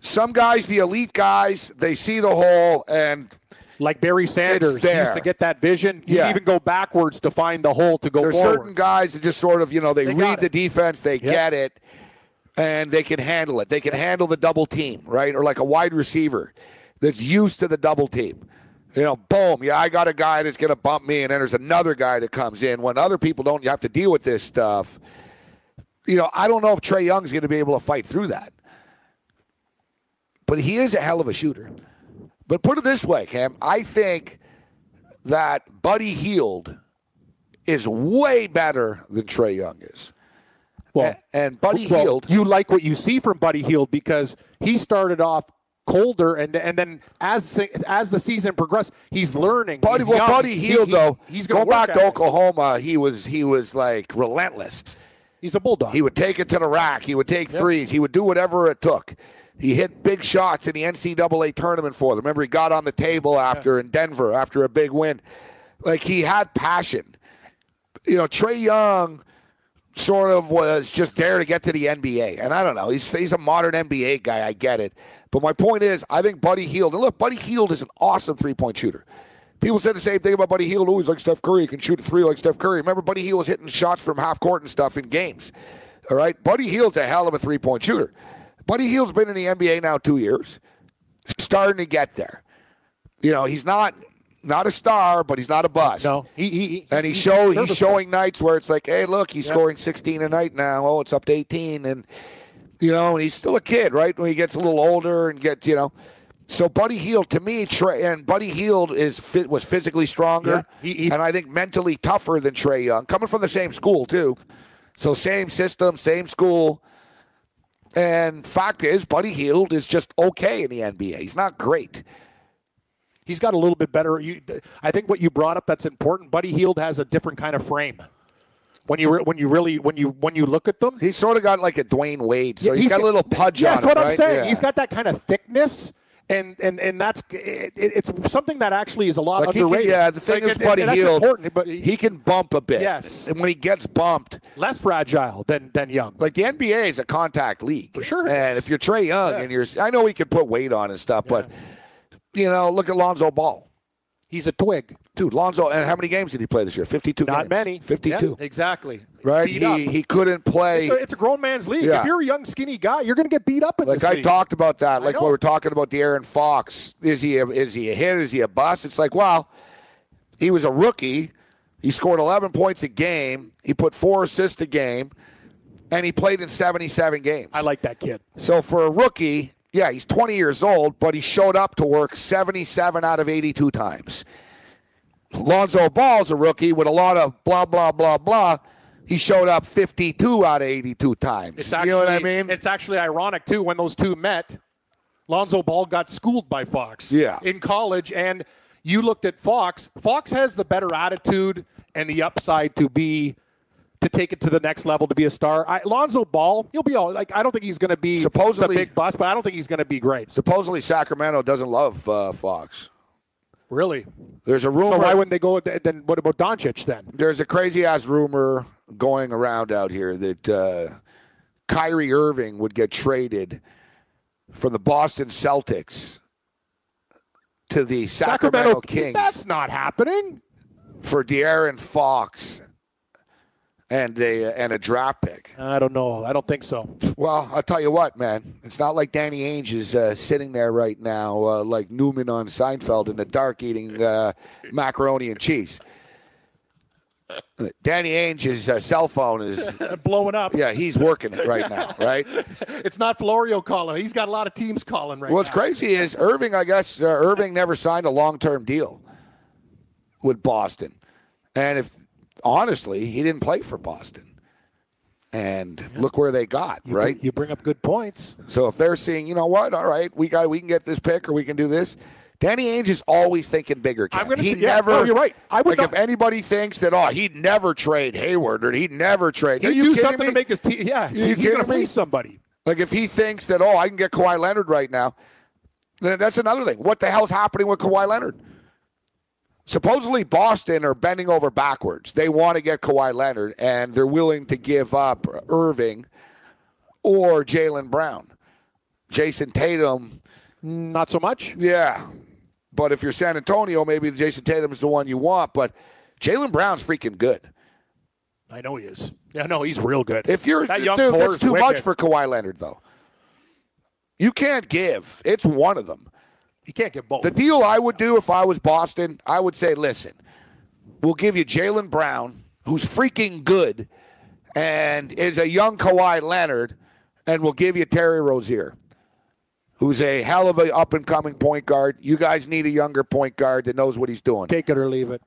Some guys, the elite guys, they see the hole and Like Barry Sanders he used to get that vision. He'd Yeah. even go backwards to find the hole to go There's forward. certain guys that just sort of, you know, they, They read the defense, they get it, and they can handle it. They can handle the double team, right? Or like a wide receiver that's used to the double team. You know, boom, yeah, I got a guy that's going to bump me, and then there's another guy that comes in. When other people don't, you have to deal with this stuff. You know, I don't know if Trae Young's going to be able to fight through that. But he is a hell of a shooter. But put it this way, Cam, I think that Buddy Hield is way better than Trae Young is. Well, and Buddy well, Hield, you like what you see from Buddy Hield because he started off colder, and and then as as the season progressed, he's learning. Buddy, he's well, young. Buddy He- Hield he- though, he's going back to Oklahoma, he was he was like relentless. He's a bulldog. He would take it to the rack. He would take threes. He would do whatever it took. He hit big shots in the NCAA tournament for them. Remember, he got on the table after in Denver after a big win. Like he had passion. You know, Trae Young sort of was just there to get to the NBA. And I don't know. He's he's a modern NBA guy. I get it. But my point is, I think Buddy Hield. And look, Buddy Hield is an awesome three point shooter. People said the same thing about Buddy Hield. Oh, he's like Steph Curry. He can shoot a three like Steph Curry. Remember, Buddy Hield was hitting shots from half court and stuff in games. All right, Buddy Hield's a hell of a three point shooter. Buddy Hield's been in the NBA now two years, starting to get there. You know, he's not not a star, but he's not a bust. No, he, he, And he he's show he's showing nights where it's like, hey, look, he's Yeah. scoring 16 a night now. Oh, it's up to 18, and you know, and he's still a kid, right? When he gets a little older and gets, you know. So Buddy Hield, to me, Trae, and Buddy Hield is fit, was physically stronger, Yeah, he- he- and I think mentally tougher than Trae Young, coming from the same school too. So same system, same school. And fact is, Buddy Hield is just okay in the NBA. He's not great. He's got a little bit better. You, I think what you brought up that's important. Buddy Hield has a different kind of frame. When you re- when you really when you when you look at them, He's sort of got like a Dwyane Wade, so Yeah, he's got a little pudge yeah, on That's him. what I'm right? saying. Yeah. He's got that kind of thickness. And, and and that's it, it's something that actually is a lot Like he can, underrated. yeah, the thing Like, is, Buddy important, but he, he can bump a bit. Yes. and when he gets bumped, less fragile than than Young. like the NBA is a contact league For sure And if you're Trae Young Yeah. and you're, I know he can put weight on and stuff, but you know, look at Lonzo Ball, He's a twig. dude. Lonzo, and how many games did he play this year? Fifty-two. Not games. many. Fifty-two. Yeah, exactly. Right? Beat He up. he couldn't play. It's a, it's a grown man's league. Yeah. If you're a young, skinny guy, you're going to get beat up in like this I league. talked about that. Like when we're talking about De'Aaron Fox, is he a, is he a hit? Is he a bust? It's like, wow, he was a rookie. He scored 11 points a game. He put four assists a game, and he played in 77 games. I like that kid. So for a rookie, yeah, he's 20 years old, but he showed up to work 77 out of 82 times. Lonzo Ball's a rookie with a lot of blah blah blah blah. He showed up 52 out of 82 times. It's you actually, know what I mean? It's actually ironic too when those two met. Lonzo Ball got schooled by Fox. Yeah. In college, and you looked at Fox. Fox has the better attitude and the upside to be to take it to the next level to be a star. I, Lonzo Ball, he'll be all like. I don't think he's going to be Supposedly- big bust, but I don't think he's going to be great. Supposedly Sacramento doesn't love uh, Fox. Really. There's a rumor. So why wouldn't they go? with- Then what about Doncic then? there's a crazy ass rumor going around out here that uh, Kyrie Irving would get traded from the Boston Celtics to the Sacramento, Kings That's not happening. for De'Aaron Fox and a and a draft pick. I don't know. I don't think so. Well, I'll tell you what, man. It's not like Danny Ainge is uh, sitting there right now, uh, like Newman on Seinfeld in the dark eating uh, macaroni and cheese. Danny Ainge's uh, cell phone is, [LAUGHS] Blowing up. yeah, he's working it right now, [LAUGHS] right? It's not Florio calling. He's got a lot of teams calling right now. What's now. crazy is Irving, I guess, uh, Irving never signed a long term deal with Boston. And if, honestly, he didn't play for Boston. And look where they got, You right? bring- you bring up good points. So if they're seeing, you know what, all right, we got we can get this pick or we can do this. Danny Ainge is always thinking bigger. Ken. I'm gonna he t- yeah, never. no, you're right. I would like if anybody thinks that oh he'd never trade Hayward or he'd never trade. He'd you do something me? to make his team. Yeah, You he's going to me? please somebody. Like if he thinks that oh I can get Kawhi Leonard right now, then that's another thing. What the hell's happening with Kawhi Leonard? Supposedly Boston are bending over backwards. They want to get Kawhi Leonard and they're willing to give up Irving or Jaylen Brown. Jayson Tatum Not so much. Yeah. But if you're San Antonio, maybe Jayson Tatum is the one you want. But Jaylen Brown's freaking good. I know he is. Yeah, no, he's real good. If you're that young dude, that's too much for Kawhi Leonard, though. You can't give. It's one of them. You can't get both. The deal I would do if I was Boston, I would say, listen, we'll give you Jaylen Brown, who's freaking good, and is a young Kawhi Leonard, and we'll give you Terry Rozier, who's a hell of a up and coming point guard. You guys need a younger point guard that knows what he's doing. Take it or leave it.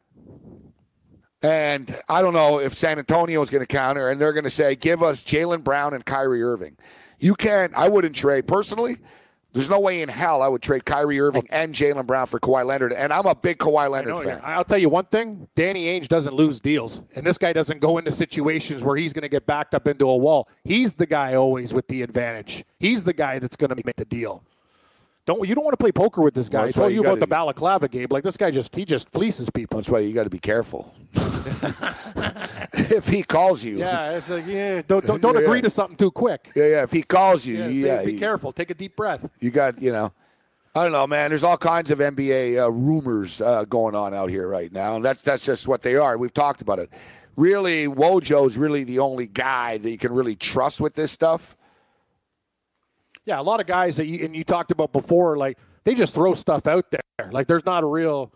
And I don't know if San Antonio is going to counter, and they're going to say, give us Jaylen Brown and Kyrie Irving. You can't, I wouldn't trade. Personally, there's no way in hell I would trade Kyrie Irving and Jaylen Brown for Kawhi Leonard. And I'm a big Kawhi Leonard fan. I'll tell you one thing: Danny Ainge doesn't lose deals, and this guy doesn't go into situations where he's going to get backed up into a wall. He's the guy always with the advantage. He's the guy that's going to make the deal. Don't you don't want to play poker with this guy? Well, I told you you about gotta- the balaclava game. Like this guy just he just fleeces people. That's why you got to be careful. [LAUGHS] if he calls you, Yeah, it's like yeah, don't don't, don't Yeah, agree yeah. to something too quick. yeah, yeah. If he calls you, Yeah, yeah, be, be you- careful. Take a deep breath. You got, you know, I don't know, man. There's all kinds of NBA uh, rumors uh, going on out here right now, and that's that's just what they are. We've talked about it. Really, Wojo's really the only guy that you can really trust with this stuff. Yeah, a lot of guys that you and you talked about before, like they just throw stuff out there. Like there's not a real,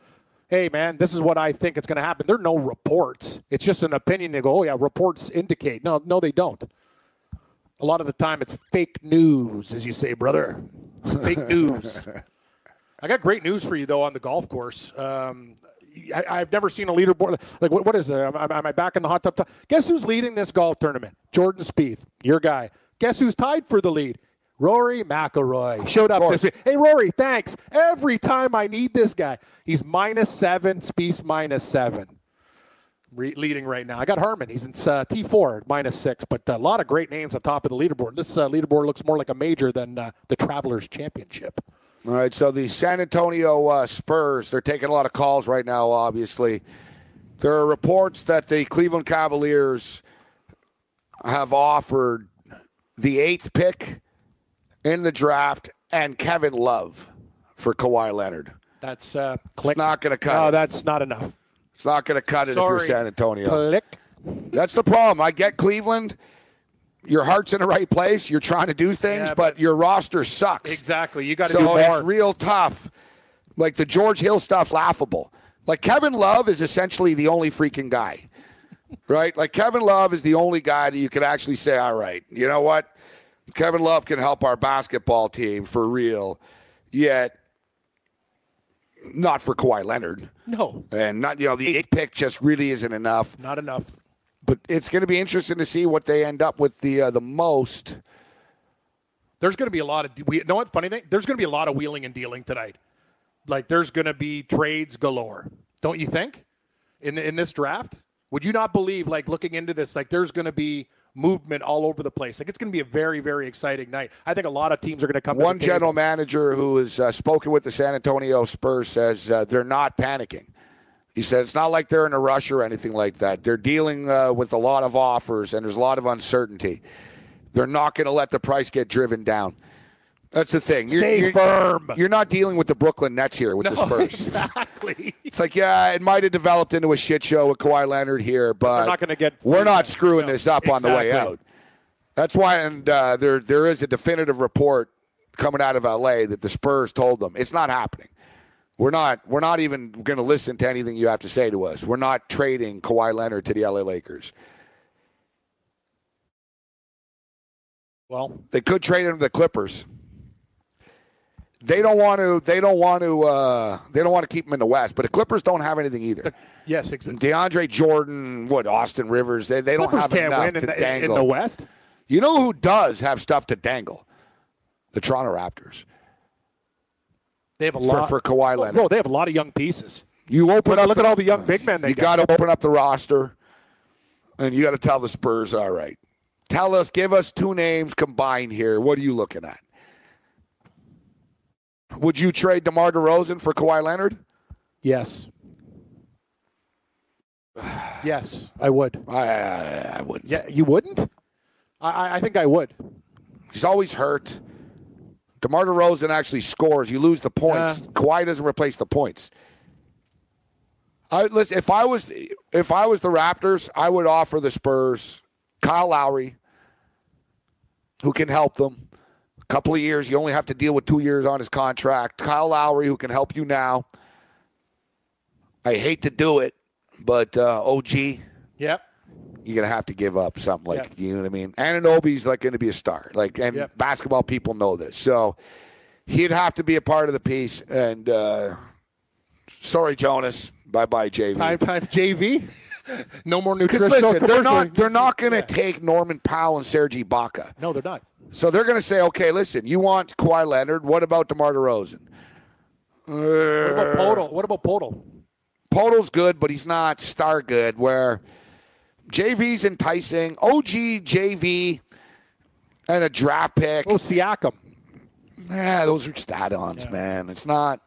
hey man, this is what I think it's going to happen. There are no reports. It's just an opinion. They go, oh yeah, reports indicate. No, no, they don't. A lot of the time, it's fake news, as you say, brother. Fake [LAUGHS] news. I got great news for you though on the golf course. Um, I, I've never seen a leaderboard. Like what, what is it? Am, I- am I back in the hot tub? Guess who's leading this golf tournament? Jordan Spieth, your guy. Guess who's tied for the lead? Rory McIlroy showed up this week. Hey Rory, thanks. Every time I need this guy, he's minus seven. Spieth minus seven. Re- leading right now. I got Harman. He's in uh, T4 minus six, but a lot of great names on top of the leaderboard. This uh, leaderboard looks more like a major than uh, the Travelers Championship. All right, so the San Antonio uh, Spurs, they're taking a lot of calls right now, obviously. There are reports that the Cleveland Cavaliers have offered the eighth pick in the draft and Kevin Love for Kawhi Leonard. That's uh, It's click. not going to cut No, it. that's not enough. It's not going to cut it if you're Sorry. San Antonio. Click. That's the problem. I get Cleveland. Your heart's in the right place. You're trying to do things, Yeah, but, but- your roster sucks. Exactly. You got to so do more. it's real tough. Like the George Hill stuff, laughable. Like Kevin Love is essentially the only freaking guy, right? Like Kevin Love is the only guy that you could actually say, all right, you know what? Kevin Love can help our basketball team for real, yet not for Kawhi Leonard. no, And not, you know, the eight pick just really isn't enough. not enough. But it's going to be interesting to see what they end up with the uh, the most. There's going to be a lot of. We, you know what? Funny thing. There's going to be a lot of wheeling and dealing tonight. Like there's going to be trades galore. Don't you think? In in this draft, would you not believe? Like looking into this, like there's going to be movement all over the place. Like it's going to be a very very exciting night. I think a lot of teams are going to come. to One table. general manager who has uh, spoken with the San Antonio Spurs says uh, they're not panicking. He said it's not like they're in a rush or anything like that. They're dealing uh, with a lot of offers and there's a lot of uncertainty. They're not going to let the price get driven down. That's the thing. Stay firm. You're not dealing with the Brooklyn Nets here with the No, Spurs. exactly. It's like, yeah, it might have developed into a shit show with Kawhi Leonard here, but we're not gonna get- we're not screwing No, this up on the way out. That's why, and uh, there there is a definitive report coming out of LA that the Spurs told them it's not happening. We're not we're not even going to listen to anything you have to say to us. We're not trading Kawhi Leonard to the LA Lakers. Well, They could trade him to the Clippers. They don't want to. They don't want to. Uh, they don't want to keep him in the West. But the Clippers don't have anything either. yes, exactly. DeAndre Jordan, what Austin Rivers, they, they don't have can't enough win in to the, in the West. You know who does have stuff to dangle? The Toronto Raptors. They have a lot for Kawhi Oh, Leonard. Bro, they have a lot of young pieces. You open Look, up. look the- at all the young big men they You got. got to open up the roster, and you got to tell the Spurs, all right, tell us, give us two names combined here. What are you looking at? Would you trade DeMar DeRozan for Kawhi Leonard? Yes. yes, I would. I, I, I wouldn't. Yeah, you wouldn't? I, I- I think I would. He's always hurt. DeMar DeRozan actually scores. You lose the points. Kawhi doesn't replace the points. I listen. If I was if I was the Raptors, I would offer the Spurs Kyle Lowry, who can help them, couple of years. You only have to deal with two years on his contract. Kyle Lowry, who can help you now. I hate to do it, but uh, OG, Yep. you're gonna have to give up something like Yep. you know what I mean. Anunoby's like going to be a star, like, and Yep. basketball people know this, so he'd have to be a part of the piece. And uh, sorry, Jonas, bye bye, JV. Time, time, JV. [LAUGHS] no more Because listen, they're not they're not going to Yeah. take Norman Powell and Serge Ibaka. No, they're not. So they're going to say, okay, listen, you want Kawhi Leonard? What about DeMar DeRozan? What about uh, Poeltl? What about Poeltl? Poeltl's good, but he's not star good. Where JV's enticing, OG, JV, and a draft pick. Oh, Siakam. Yeah, those are just add-ons, man. It's not.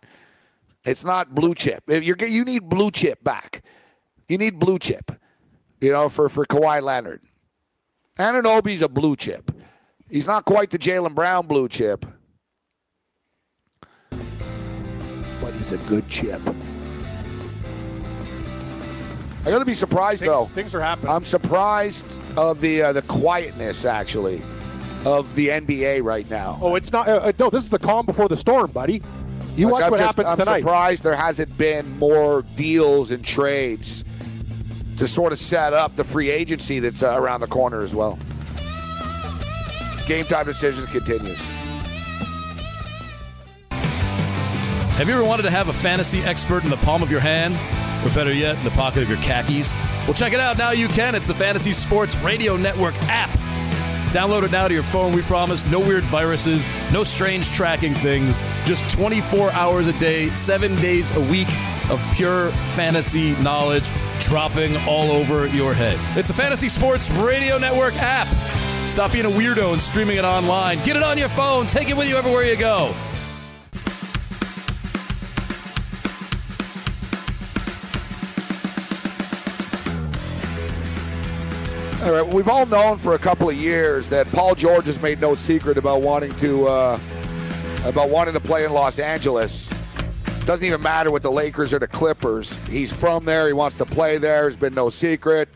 It's not blue chip. You're you need blue chip back. You need blue chip. You know, for for Kawhi Leonard. Anunoby's a blue chip. He's not quite the Jaylen Brown blue chip, but he's a good chip. I got to be surprised Things, though. things are happening. I'm surprised of the uh, the quietness actually of the NBA right now. oh, it's not. Uh, uh, no, this is the calm before the storm, buddy. You Like, watch I'm what just- happens I'm tonight. surprised there hasn't been more deals and trades to sort of set up the free agency that's uh, around the corner as well. Game time decision continues. Have you ever wanted to have a fantasy expert in the palm of your hand? Or better yet, in the pocket of your khakis? Well, check it out. Now you can. It's the Fantasy Sports Radio Network app. Download it now to your phone, we promise. No weird viruses, no strange tracking things. Just 24 hours a day, seven days a week of pure fantasy knowledge dropping all over your head. It's the Fantasy Sports Radio Network app. Stop being a weirdo and streaming it online. Get it on your phone. Take it with you everywhere you go. All right, we've all known for a couple of years that Paul George has made no secret about wanting to uh, about wanting to play in Los Angeles. Doesn't even matter what the Lakers or the Clippers. He's from there. He wants to play there. There's been no secret.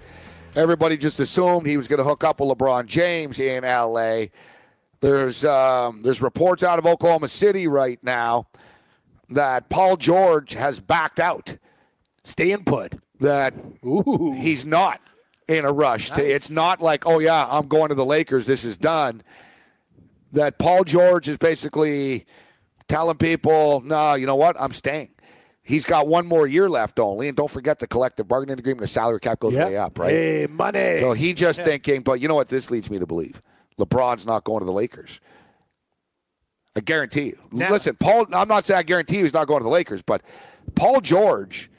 Everybody just assumed he was going to hook up with LeBron James in LA. There's um, there's reports out of Oklahoma City right now that Paul George has backed out. Staying put. That Ooh. he's not in a rush. To, it's not like, oh yeah, I'm going to the Lakers. This is done. That Paul George is basically telling people, no, you know what? I'm staying. He's got one more year left only, and don't forget the collective bargaining agreement. The salary cap goes Yep. way up, right? Hey, money. So he just thinking, but you know what? This leads me to believe LeBron's not going to the Lakers. I guarantee you. Now- Listen, Paul. I'm not saying I guarantee you he's not going to the Lakers, but Paul George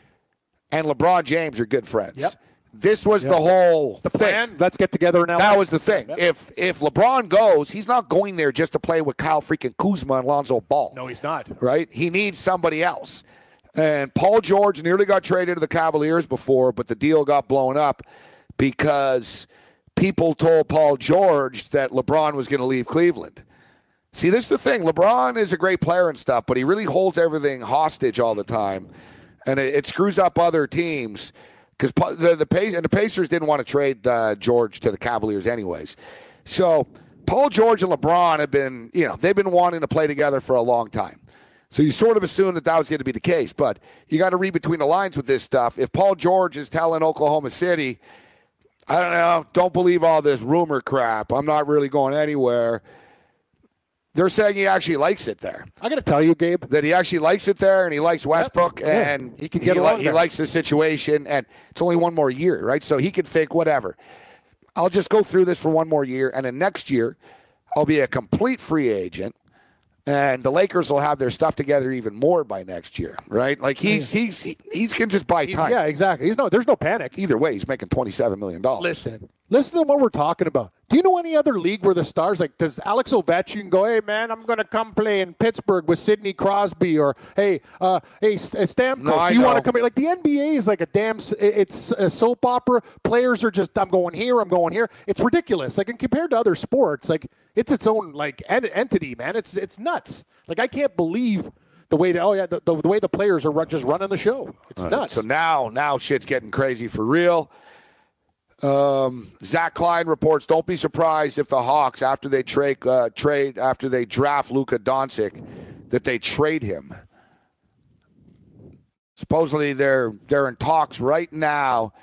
and LeBron James are good friends. Yep. This was the whole the thing. plan. Let's get together now. That was the thing. If if LeBron goes, he's not going there just to play with Kyle freaking Kuzma and Lonzo Ball. No, he's not. Right? He needs somebody else. And Paul George nearly got traded to the Cavaliers before, but the deal got blown up because people told Paul George that LeBron was going to leave Cleveland. See, this is the thing. LeBron is a great player and stuff, but he really holds everything hostage all the time, and it, it screws up other teams because the the, and the Pacers didn't want to trade uh, George to the Cavaliers anyways. So Paul George and LeBron have been, you know, they've been wanting to play together for a long time. So you sort of assume that that was going to be the case, but you got to read between the lines with this stuff. If Paul George is telling Oklahoma City, I don't know, don't believe all this rumor crap. I'm not really going anywhere. They're saying he actually likes it there. I got to tell you, Gabe. That he actually likes it there, and he likes Westbrook, Yeah. and He can get li- along he there. likes the situation, and it's only one more year, right? So he could think whatever. I'll just go through this for one more year, and then next year I'll be a complete free agent, and the Lakers will have their stuff together even more by next year, right? Like he's he's he, he's can just buy time. yeah, exactly. He's no. There's no panic. Either way, he's making twenty seven million dollars. Listen, listen to what we're talking about. Do you know any other league where the stars like does Alex Ovechkin go? Hey man, I'm going to come play in Pittsburgh with Sidney Crosby, or hey, uh, hey uh, Stamkos, No, you want to come? here? Like the NBA is like a damn, it's a soap opera. Players are just I'm going here, I'm going here. It's ridiculous. Like and compared to other sports, like it's its own like en- entity, man. It's it's nuts. Like I can't believe. The way the oh yeah the, the, the way the players are run, just running the show, it's nuts. So now, now shit's getting crazy for real. Um, Zach Klein reports: Don't be surprised if the Hawks, after they trade uh, trade after they draft Luka Doncic, that they trade him. Supposedly, they're they're in talks right now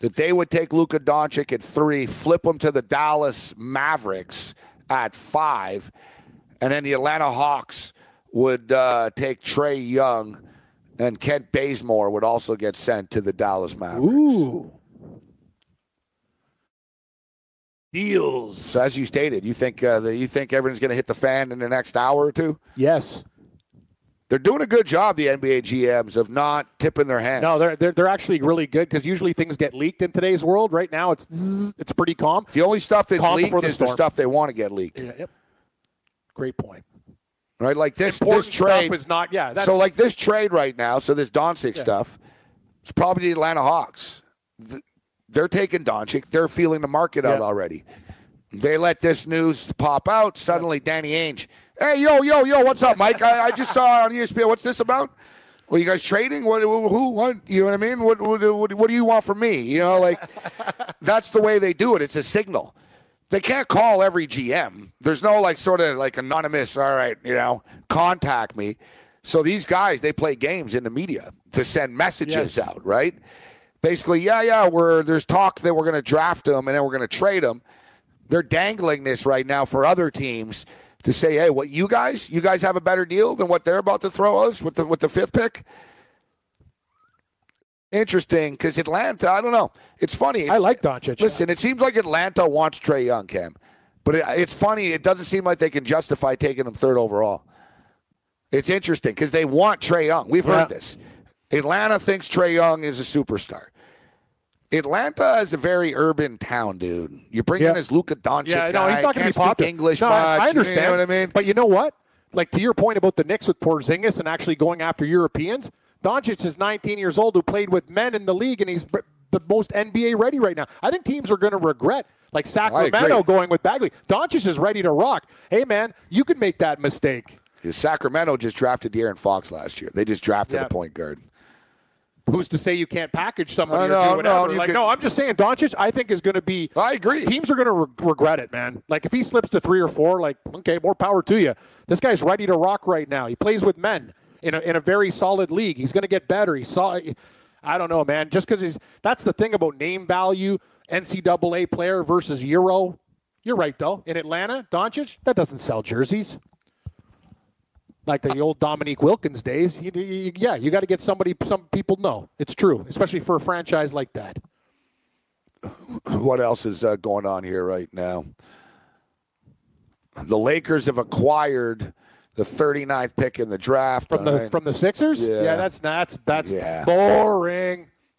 that they would take Luka Doncic at three, flip him to the Dallas Mavericks at five, and then the Atlanta Hawks would uh, take Trae Young, and Kent Bazemore would also get sent to the Dallas Mavericks. Ooh. Deals. So as you stated, you think uh, the, you think everyone's going to hit the fan in the next hour or two? Yes. They're doing a good job, the NBA GMs, of not tipping their hands. No, they're they're, they're actually really good because usually things get leaked in today's world. Right now, it's zzz, it's pretty calm. the only stuff that's Calm leaked the is the stuff they want to get leaked. Yeah, yep. Great point. Right, like this Important this trade stuff is not. Yeah. That's, So like this trade right now, so this Doncic stuff, it's probably the Atlanta Hawks. Th- They're taking Doncic. They're feeling the market out already. They let this news pop out. Suddenly, Danny Ainge, hey, yo, yo, yo, what's up, Mike? I, I just saw on ESPN. What's this about? Well, you guys trading? What? Who? What? You know what I mean? What? What, what, what do you want from me? You know, like [LAUGHS] that's the way they do it. It's a signal. They can't call every GM. There's no like sort of like anonymous. All right, you know, contact me. So these guys, they play games in the media to send messages Yes. out, right? Basically, yeah, yeah. We're there's talk that we're going to draft them and then we're going to trade them. They're dangling this right now for other teams to say, hey, what you guys, you guys have a better deal than what they're about to throw us with the with the fifth pick. Interesting, because Atlanta, I don't know. It's funny. I like Doncic. Listen, it seems like Atlanta wants Trae Young, Cam, but it, it's funny. It doesn't seem like they can justify taking him third overall. It's interesting because they want Trae Young. We've heard Yeah. this. Atlanta thinks Trae Young is a superstar. Atlanta is a very urban town, dude. You bring in Yeah. this Luka Doncic Yeah, guy. no, he's not going to can't be speak popular. English no, much. I- I understand. You know what I mean? But you know what? Like to your point about the Knicks with Porzingis and actually going after Europeans, Doncic is 19 years old who played with men in the league, and he's the most NBA ready right now. I think teams are going to regret, like Sacramento going with Bagley. Doncic is ready to rock. Hey, man, you can make that mistake. Sacramento just drafted De'Aaron Fox last year. They just drafted Yeah. a point guard. Who's to say you can't package somebody Uh, or no, do no, whatever? you like, could- no, I'm just saying Doncic. I think is going to be. I agree. Teams are going to re- regret it, man. Like if he slips to three or four, like okay, more power to you. This guy's ready to rock right now. He plays with men in a in a very solid league. He's going to get better. He saw. I don't know, man. Just because he's that's the thing about name value, NCAA player versus Euro. You're right though. In Atlanta, Doncic that doesn't sell jerseys. Like the old Dominique Wilkins days, you, you- yeah, you got to get somebody. Some people know it's true, especially for a franchise like that. [COUGHS] what else is uh, going on here right now? The Lakers have acquired the 39th pick in the draft. from the right. from the Sixers. Yeah. that's that's that's Yeah. boring. [LAUGHS]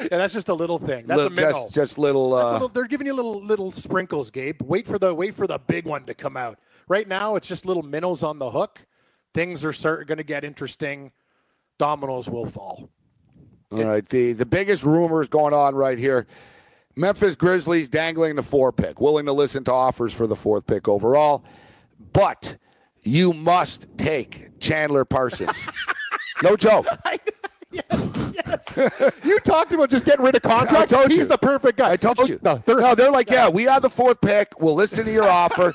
yeah, that's just a little thing. That's a Little- minnow. just, just little. That's a Uh, little- they're giving you little little sprinkles, Gabe. Wait for the wait for the big one to come out. Right now, it's just little minnows on the hook. Things are going to get interesting. Dominoes will fall. all right. The the biggest rumors going on right here. Memphis Grizzlies dangling the four pick, willing to listen to offers for the fourth pick overall, but you must take Chandler Parsons. [LAUGHS] no joke. [LAUGHS] yes, yes. [LAUGHS] You talked about just getting rid of contracts. He's you. the perfect guy. I told oh, you. No, they're, No, they're like, yeah, we have the fourth pick. We'll listen to your offer,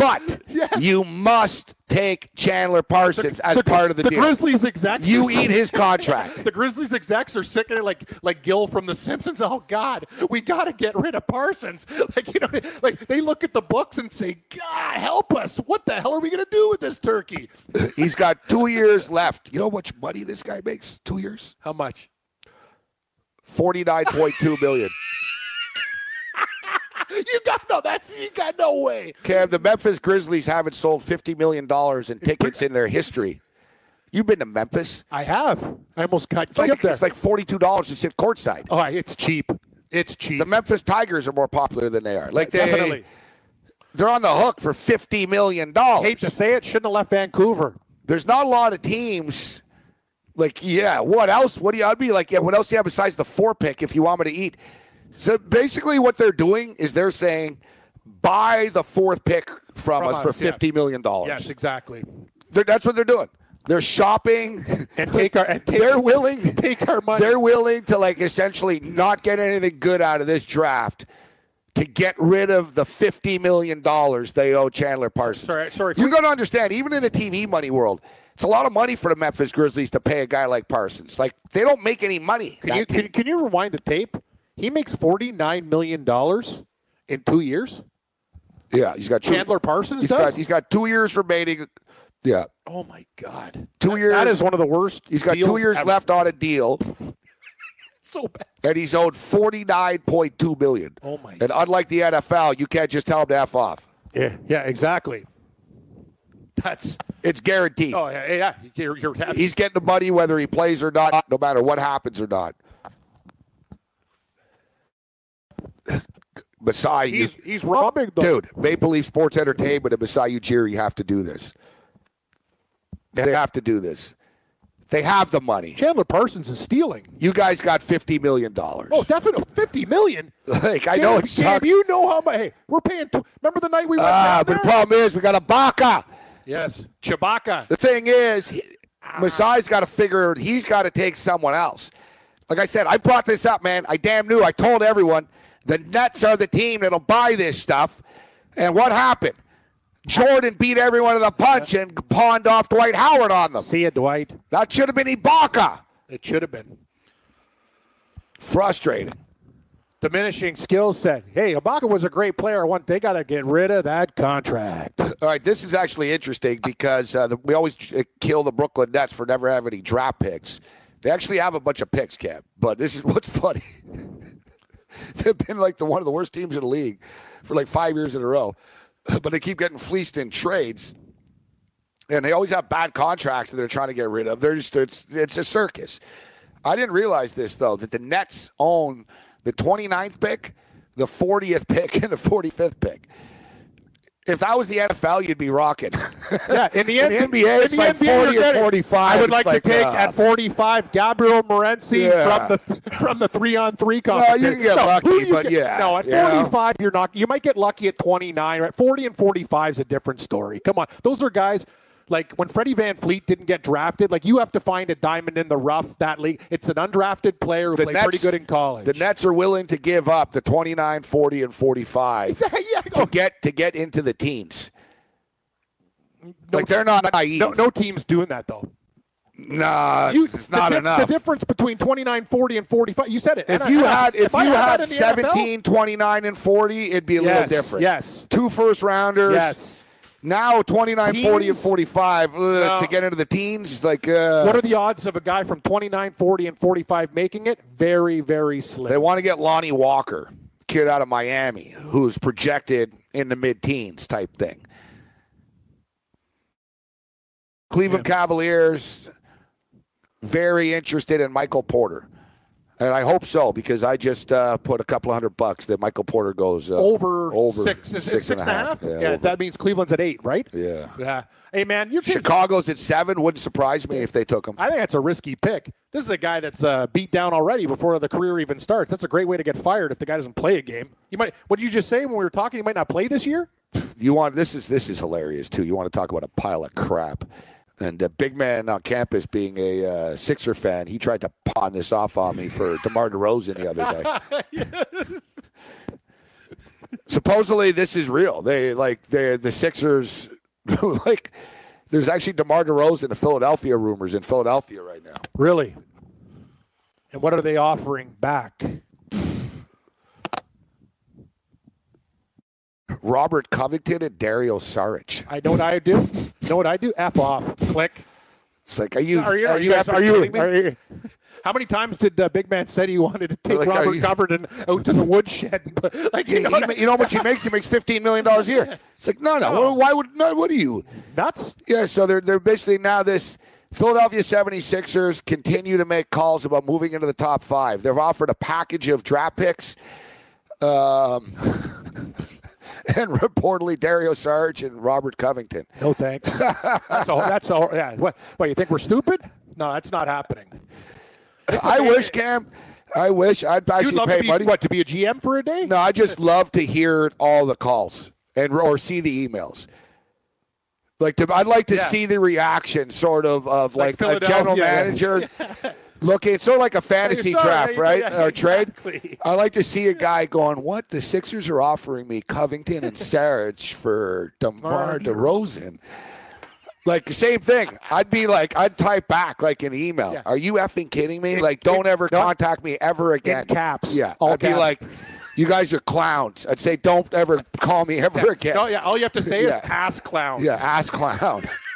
but [LAUGHS] you must take Chandler Parsons as part of the, the deal. Grizzlies execs. You eat his contract. [LAUGHS] The Grizzlies execs are sick of it, like like Gil from The Simpsons. Oh God, we got to get rid of Parsons. [LAUGHS] Like you know, like they look at the books and say, God, help us! What the hell are we gonna do with this turkey? He's got two years left. You know how much money this guy makes? Two years, How much? forty nine point two million. You got no. That's you got no way. Kev, the Memphis Grizzlies haven't sold fifty million dollars in tickets in their history. You've been to Memphis. I have. I almost got It's like, there. it's like forty two dollars to sit courtside. oh, it's cheap. It's cheap. The Memphis Tigers are more popular than they are. Like they, Definitely. they're on the hook for fifty million dollars. Hate to say it, shouldn't have left Vancouver. there's not a lot of teams. Like, yeah, what else? What do you? I'd be like, yeah, what else do you have besides the four pick if you want me to eat? So basically, what they're doing is they're saying, buy the fourth pick from, From us, for us, yeah. fifty million dollars. Yes, exactly. They're- that's what they're doing. They're shopping. and take our and [LAUGHS] take, They're willing. [LAUGHS] take our money. They're willing to like essentially not get anything good out of this draft to get rid of the fifty million dollars they owe Chandler Parsons. Sorry, sorry. You got to understand, even in a TV money world, it's a lot of money for the Memphis Grizzlies to pay a guy like Parsons. Like they don't make any money. Can you, can, can you rewind the tape? He makes forty nine million dollars in two years. yeah, he's got two, Chandler Parsons He's does. got he's got two years remaining. Yeah, oh my god, Two That- years. That is one of the worst. he's got two years ever. left on a deal, [LAUGHS] So bad. and he's owed forty nine point two million. Oh my. And unlike the NFL, you can't just tell him to f off. Yeah, yeah, exactly. That's It's guaranteed. oh yeah, yeah. You're, you're He's getting the money whether he plays or not, no matter what happens or not. Masai, you, he's he's robbing the dude, Maple Leaf Sports Entertainment and Masai Ujiri have to do this. They have to do this. They have the money. Chandler Parsons is stealing. You guys got fifty million dollars. Oh, definitely fifty million. like I know Gabe, it Gabe, sucks. you know how much? Hey, we're paying. Tw- remember the night we went Ah, down but the problem is we got a Baca. yes, Chewbacca. The thing is, he, Masai's got to figure he's got to take someone else. Like I said, I brought this up, man. I damn knew. I told everyone the Nets are the team that'll buy this stuff. And what happened? Jordan beat everyone to the punch and pawned off Dwight Howard on them. See it, Dwight. That should have been Ibaka. It should have been Frustrating. diminishing skill set. Hey, Ibaka was a great player. One, they got to get rid of that contract. All right, this is actually interesting because uh, the, we always uh, kill the Brooklyn Nets for never having any draft picks. They actually have a bunch of picks, Cap. But this is [LAUGHS] what's funny. [LAUGHS] They've been like the one of the worst teams in the league for like five years in a row, [LAUGHS] but they keep getting fleeced in trades, and they always have bad contracts that they're trying to get rid of. They're just it's it's a circus. I didn't realize this though that the Nets own the 29th pick, the 40th pick, [LAUGHS] and the 45th pick. If that was the NFL, you'd be rocking. [LAUGHS] Yeah, in the, In N- the NBA, it's the like NBA, 40 or 45. I would like, like, to take uh, at 45 Gabriel Morency Yeah. from the [LAUGHS] from the three on three you competition. can get No, lucky, you but get- yeah, No, at you know. 45, you're not. You might get lucky at 29. Or At 40 and 45 is a different story. Come on, those are guys. Like when Freddie VanVleet didn't get drafted, like you have to find a diamond in the rough. That league, it's an undrafted player who The played Nets- pretty good in college. The Nets are willing to give up the 29, 40, and 45 [LAUGHS] yeah, to get to get into the teens. like they're not naive. no, no team's doing that though. Nah, You- it's not dif- enough. The difference between 29, 40, and 45. You said it. if And you I- had if, I you had in the NFL, 17, 29, and 40, it'd be a Yes, little different. yes. Two first rounders. Yes. Now 29, 40, and 45 ugh, No. to get into the teens. Like uh, What are the odds of a guy from 29, 40, and 45 making it? Very, very slim. They want to get Lonnie Walker, kid out of Miami, who's projected in the mid teens type thing. Cleveland Cavaliers, very interested in Michael Porter. And I hope so because I just uh, put a couple of hundred bucks that Michael Porter goes uh, over, over six, is it six six and a half. Yeah, Yeah, that means Cleveland's at eight, right? yeah. Yeah. Hey, man, you're Chicago's at seven. Wouldn't surprise me if they took him. I think that's a risky pick. This is a guy that's uh, beat down already before the career even starts. That's a great way to get fired if the guy doesn't play a game. You might. What did you just say when we were talking? You might not play this year. You want this is this is hilarious too. You want to talk about a pile of crap. And the big man on campus, being a uh, Sixer fan, he tried to pawn this off on me for [LAUGHS] DeMar DeRozan the other day. [LAUGHS] Supposedly, this is real. They like they the Sixers [LAUGHS] like. There's actually DeMar DeRozan the Philadelphia rumors in Philadelphia right now. Really? And what are they offering back? Robert Covington and Dario Saric. I know what I do. know what I do? F off. Click. It's like, are you Are you? are, you, guys? Are you? Are you? How many times did uh, Big Man said he wanted to take Like, Robert you- Covington out to the woodshed? [LAUGHS] Like, you know, he what you know how much he [LAUGHS] makes? He makes fifteen million dollars a year. It's like no, no. No. Why would no? What are you? nuts? Yeah, so they're they're basically now this Philadelphia 76ers continue to make calls about moving into the top five. They've offered a package of draft picks. Um, [LAUGHS] [LAUGHS] and reportedly Dario Saric and Robert Covington. No thanks. that's all. That's all. Yeah. What? What? You think we're stupid? No, that's not happening. I wish, Cam, I wish I'd actually pay be money. what? To be a GM for a day? No, I just love to hear all the calls and or see the emails. Like to, I'd like to Yeah. see the reaction, sort of, of Like like, a general manager. [LAUGHS] Looking, it's sort of like a fantasy draft, yeah, right? yeah, or [LAUGHS] trade. exactly. I like to see a guy going, "What? The Sixers are offering me Covington and Saric for DeMar DeRozan." Like the same thing. I'd be like, I'd type back like an email. Yeah. Are you effing kidding me? Like, don't ever no. contact me ever again. caps. Yeah. All I'd be like, you guys are clowns. I'd say, don't ever call me ever again. No, yeah. All you have to say Yeah. is ass clowns. Yeah, ass clown. [LAUGHS]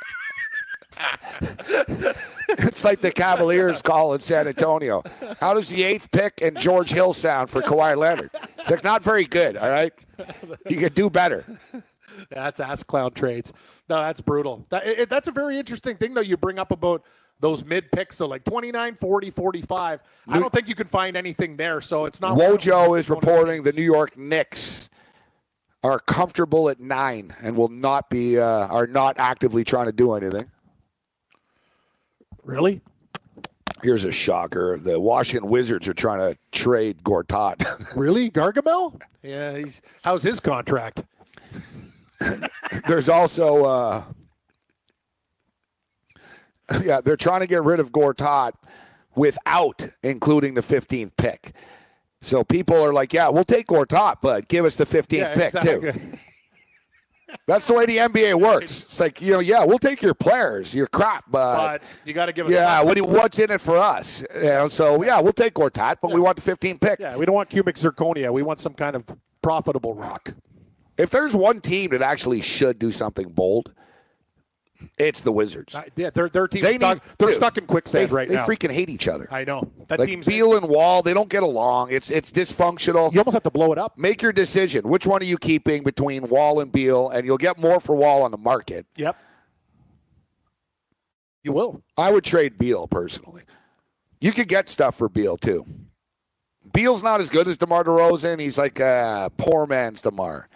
it's like the Cavaliers call in San Antonio. How does the eighth pick and George Hill sound for Kawhi Leonard? It's like not very good. All right, you could do better. That's ass clown trades. No, that's brutal. That, it, that's a very interesting thing, though, you bring up about those mid picks. So, like 29, 40, 45. I don't think you can find anything there. So, it's not. Wojo is reporting the New York Knicks are comfortable at nine and will not be uh, are not actively trying to do anything. Really? Here's a shocker: the Washington Wizards are trying to trade Gortat. [LAUGHS] Really? Gargamel? Yeah. He's, how's his contract? [LAUGHS] There's also, uh, yeah, they're trying to get rid of Gortat without including the 15th pick. So people are like, yeah, we'll take Gortat, but give us the 15th Yeah, pick too. [LAUGHS] That's the way the NBA works. It's like, you know, yeah, we'll take your players, your crap, but, But you got to give us. yeah, what you- what's in it for us? You know, so yeah, we'll take Gortat, but we want the 15th pick. Yeah, we don't want cubic zirconia. We want some kind of profitable rock. If there's one team that actually should do something bold, it's the Wizards. Uh, yeah, their their team's They stuck. need- they're dude, stuck in quicksand they, right they now. They freaking hate each other. I know that like team's. Beal and Wall, they don't get along. It's it's dysfunctional. you almost have to blow it up. Make your decision. Which one are you keeping between Wall and Beal? And you'll get more for Wall on the market. Yep. You will. I would trade Beal personally. You could get stuff for Beal too. Beal's not as good as DeMar DeRozan. He's like a poor man's DeMar.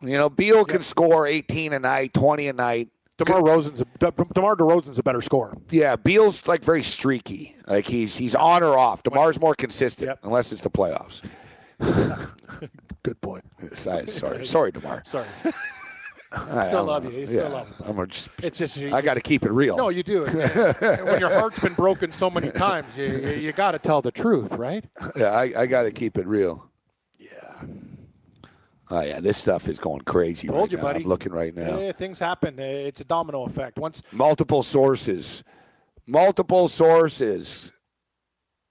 You know, Beal can score 18 a night, 20 a night. Demar Rosen's a, De- Demar Derozan's a better scorer. Yeah, Beal's like very streaky. Like he's he's on or off. DeMar's more consistent, Yep. unless it's the playoffs. [LAUGHS] Good point. [LAUGHS] Sorry, sorry, sorry, DeMar. Sorry. [LAUGHS] I- Still love you. You still yeah, love him. I'm just, It's just you, I got to keep it real. No, you do. When your heart's been broken so many times, you you, you got to tell the truth, right? yeah, I, I got to keep it real. Yeah. Oh yeah, this stuff is going crazy Told right you, now. buddy. I'm looking right now. Yeah, things happen. Uh, it's a domino effect. Once Multiple sources, multiple sources.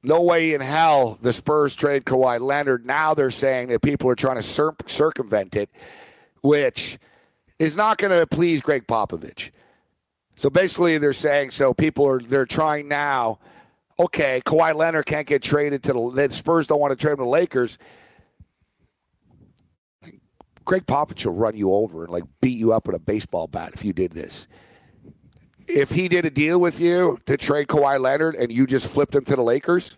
No way in hell the Spurs trade Kawhi Leonard. Now they're saying that people are trying to cir- circumvent it, which is not going to please Gregg Popovich. So basically, they're saying so people are they're trying now. Okay, Kawhi Leonard can't get traded to the, the Spurs. Don't want to trade him to the Lakers. Gregg Popovich will run you over and like beat you up with a baseball bat if you did this. If he did a deal with you to trade Kawhi Leonard and you just flipped him to the Lakers,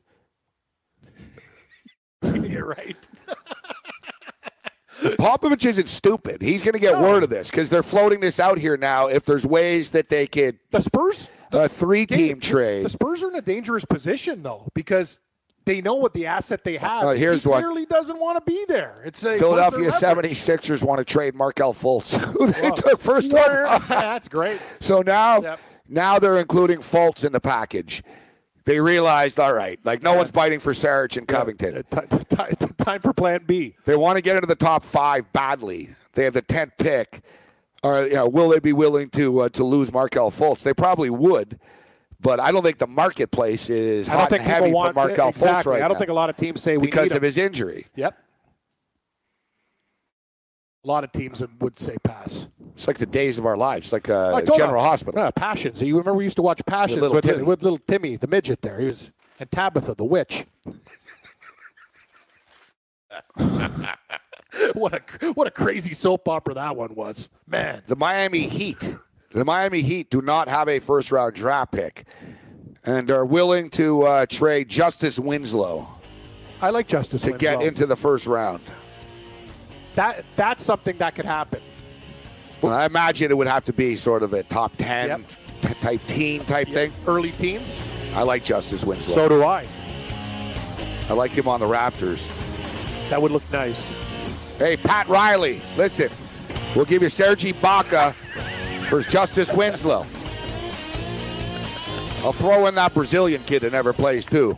[LAUGHS] you're right. [LAUGHS] Popovich isn't stupid. He's going to get word of this because they're floating this out here now. If there's ways that they could The Spurs, a three-team the trade, The Spurs are in a dangerous position though because they know what the asset they have. Uh, here's he clearly doesn't want to be there. It's a Philadelphia what's their 76ers want to trade Markelle Fultz, who [LAUGHS] they took first round. [LAUGHS] That's great. So now, Yep. now they're including Fultz in the package. They realized, all right, like no one's biting for Saric and Covington. [LAUGHS] Uh, ti- ti- ti- Time for Plan B. They want to get into the top five badly. They have the tenth pick. Or you know, will they be willing to uh, to lose Markelle Fultz? They probably would, but I don't think the marketplace is I don't hot think and heavy want for Markelle exactly. Fultz right I don't now think a lot of teams say we because of him. his injury. Yep. A lot of teams would say pass. It's like the days of our lives, like uh, General. Hospital. Yeah, Passions. You remember we used to watch Passions little with, with little Timmy, the midget there. He was and Tabitha, the witch. [LAUGHS] what a what a crazy soap opera that one was, man. The Miami Heat, the Miami Heat do not have a first round draft pick, and are willing to uh, trade Justice Winslow I like Justice to get into the first round. that. That's something that could happen. And I imagine it would have to be sort of a top ten Yep. t- type teen type thing. Early teens. I like Justice Winslow. So do I. I like him on the Raptors. That would look nice. Hey, Pat Riley, listen, we'll give you Serge Ibaka for Justice Winslow. I'll throw in that Brazilian kid that never plays too.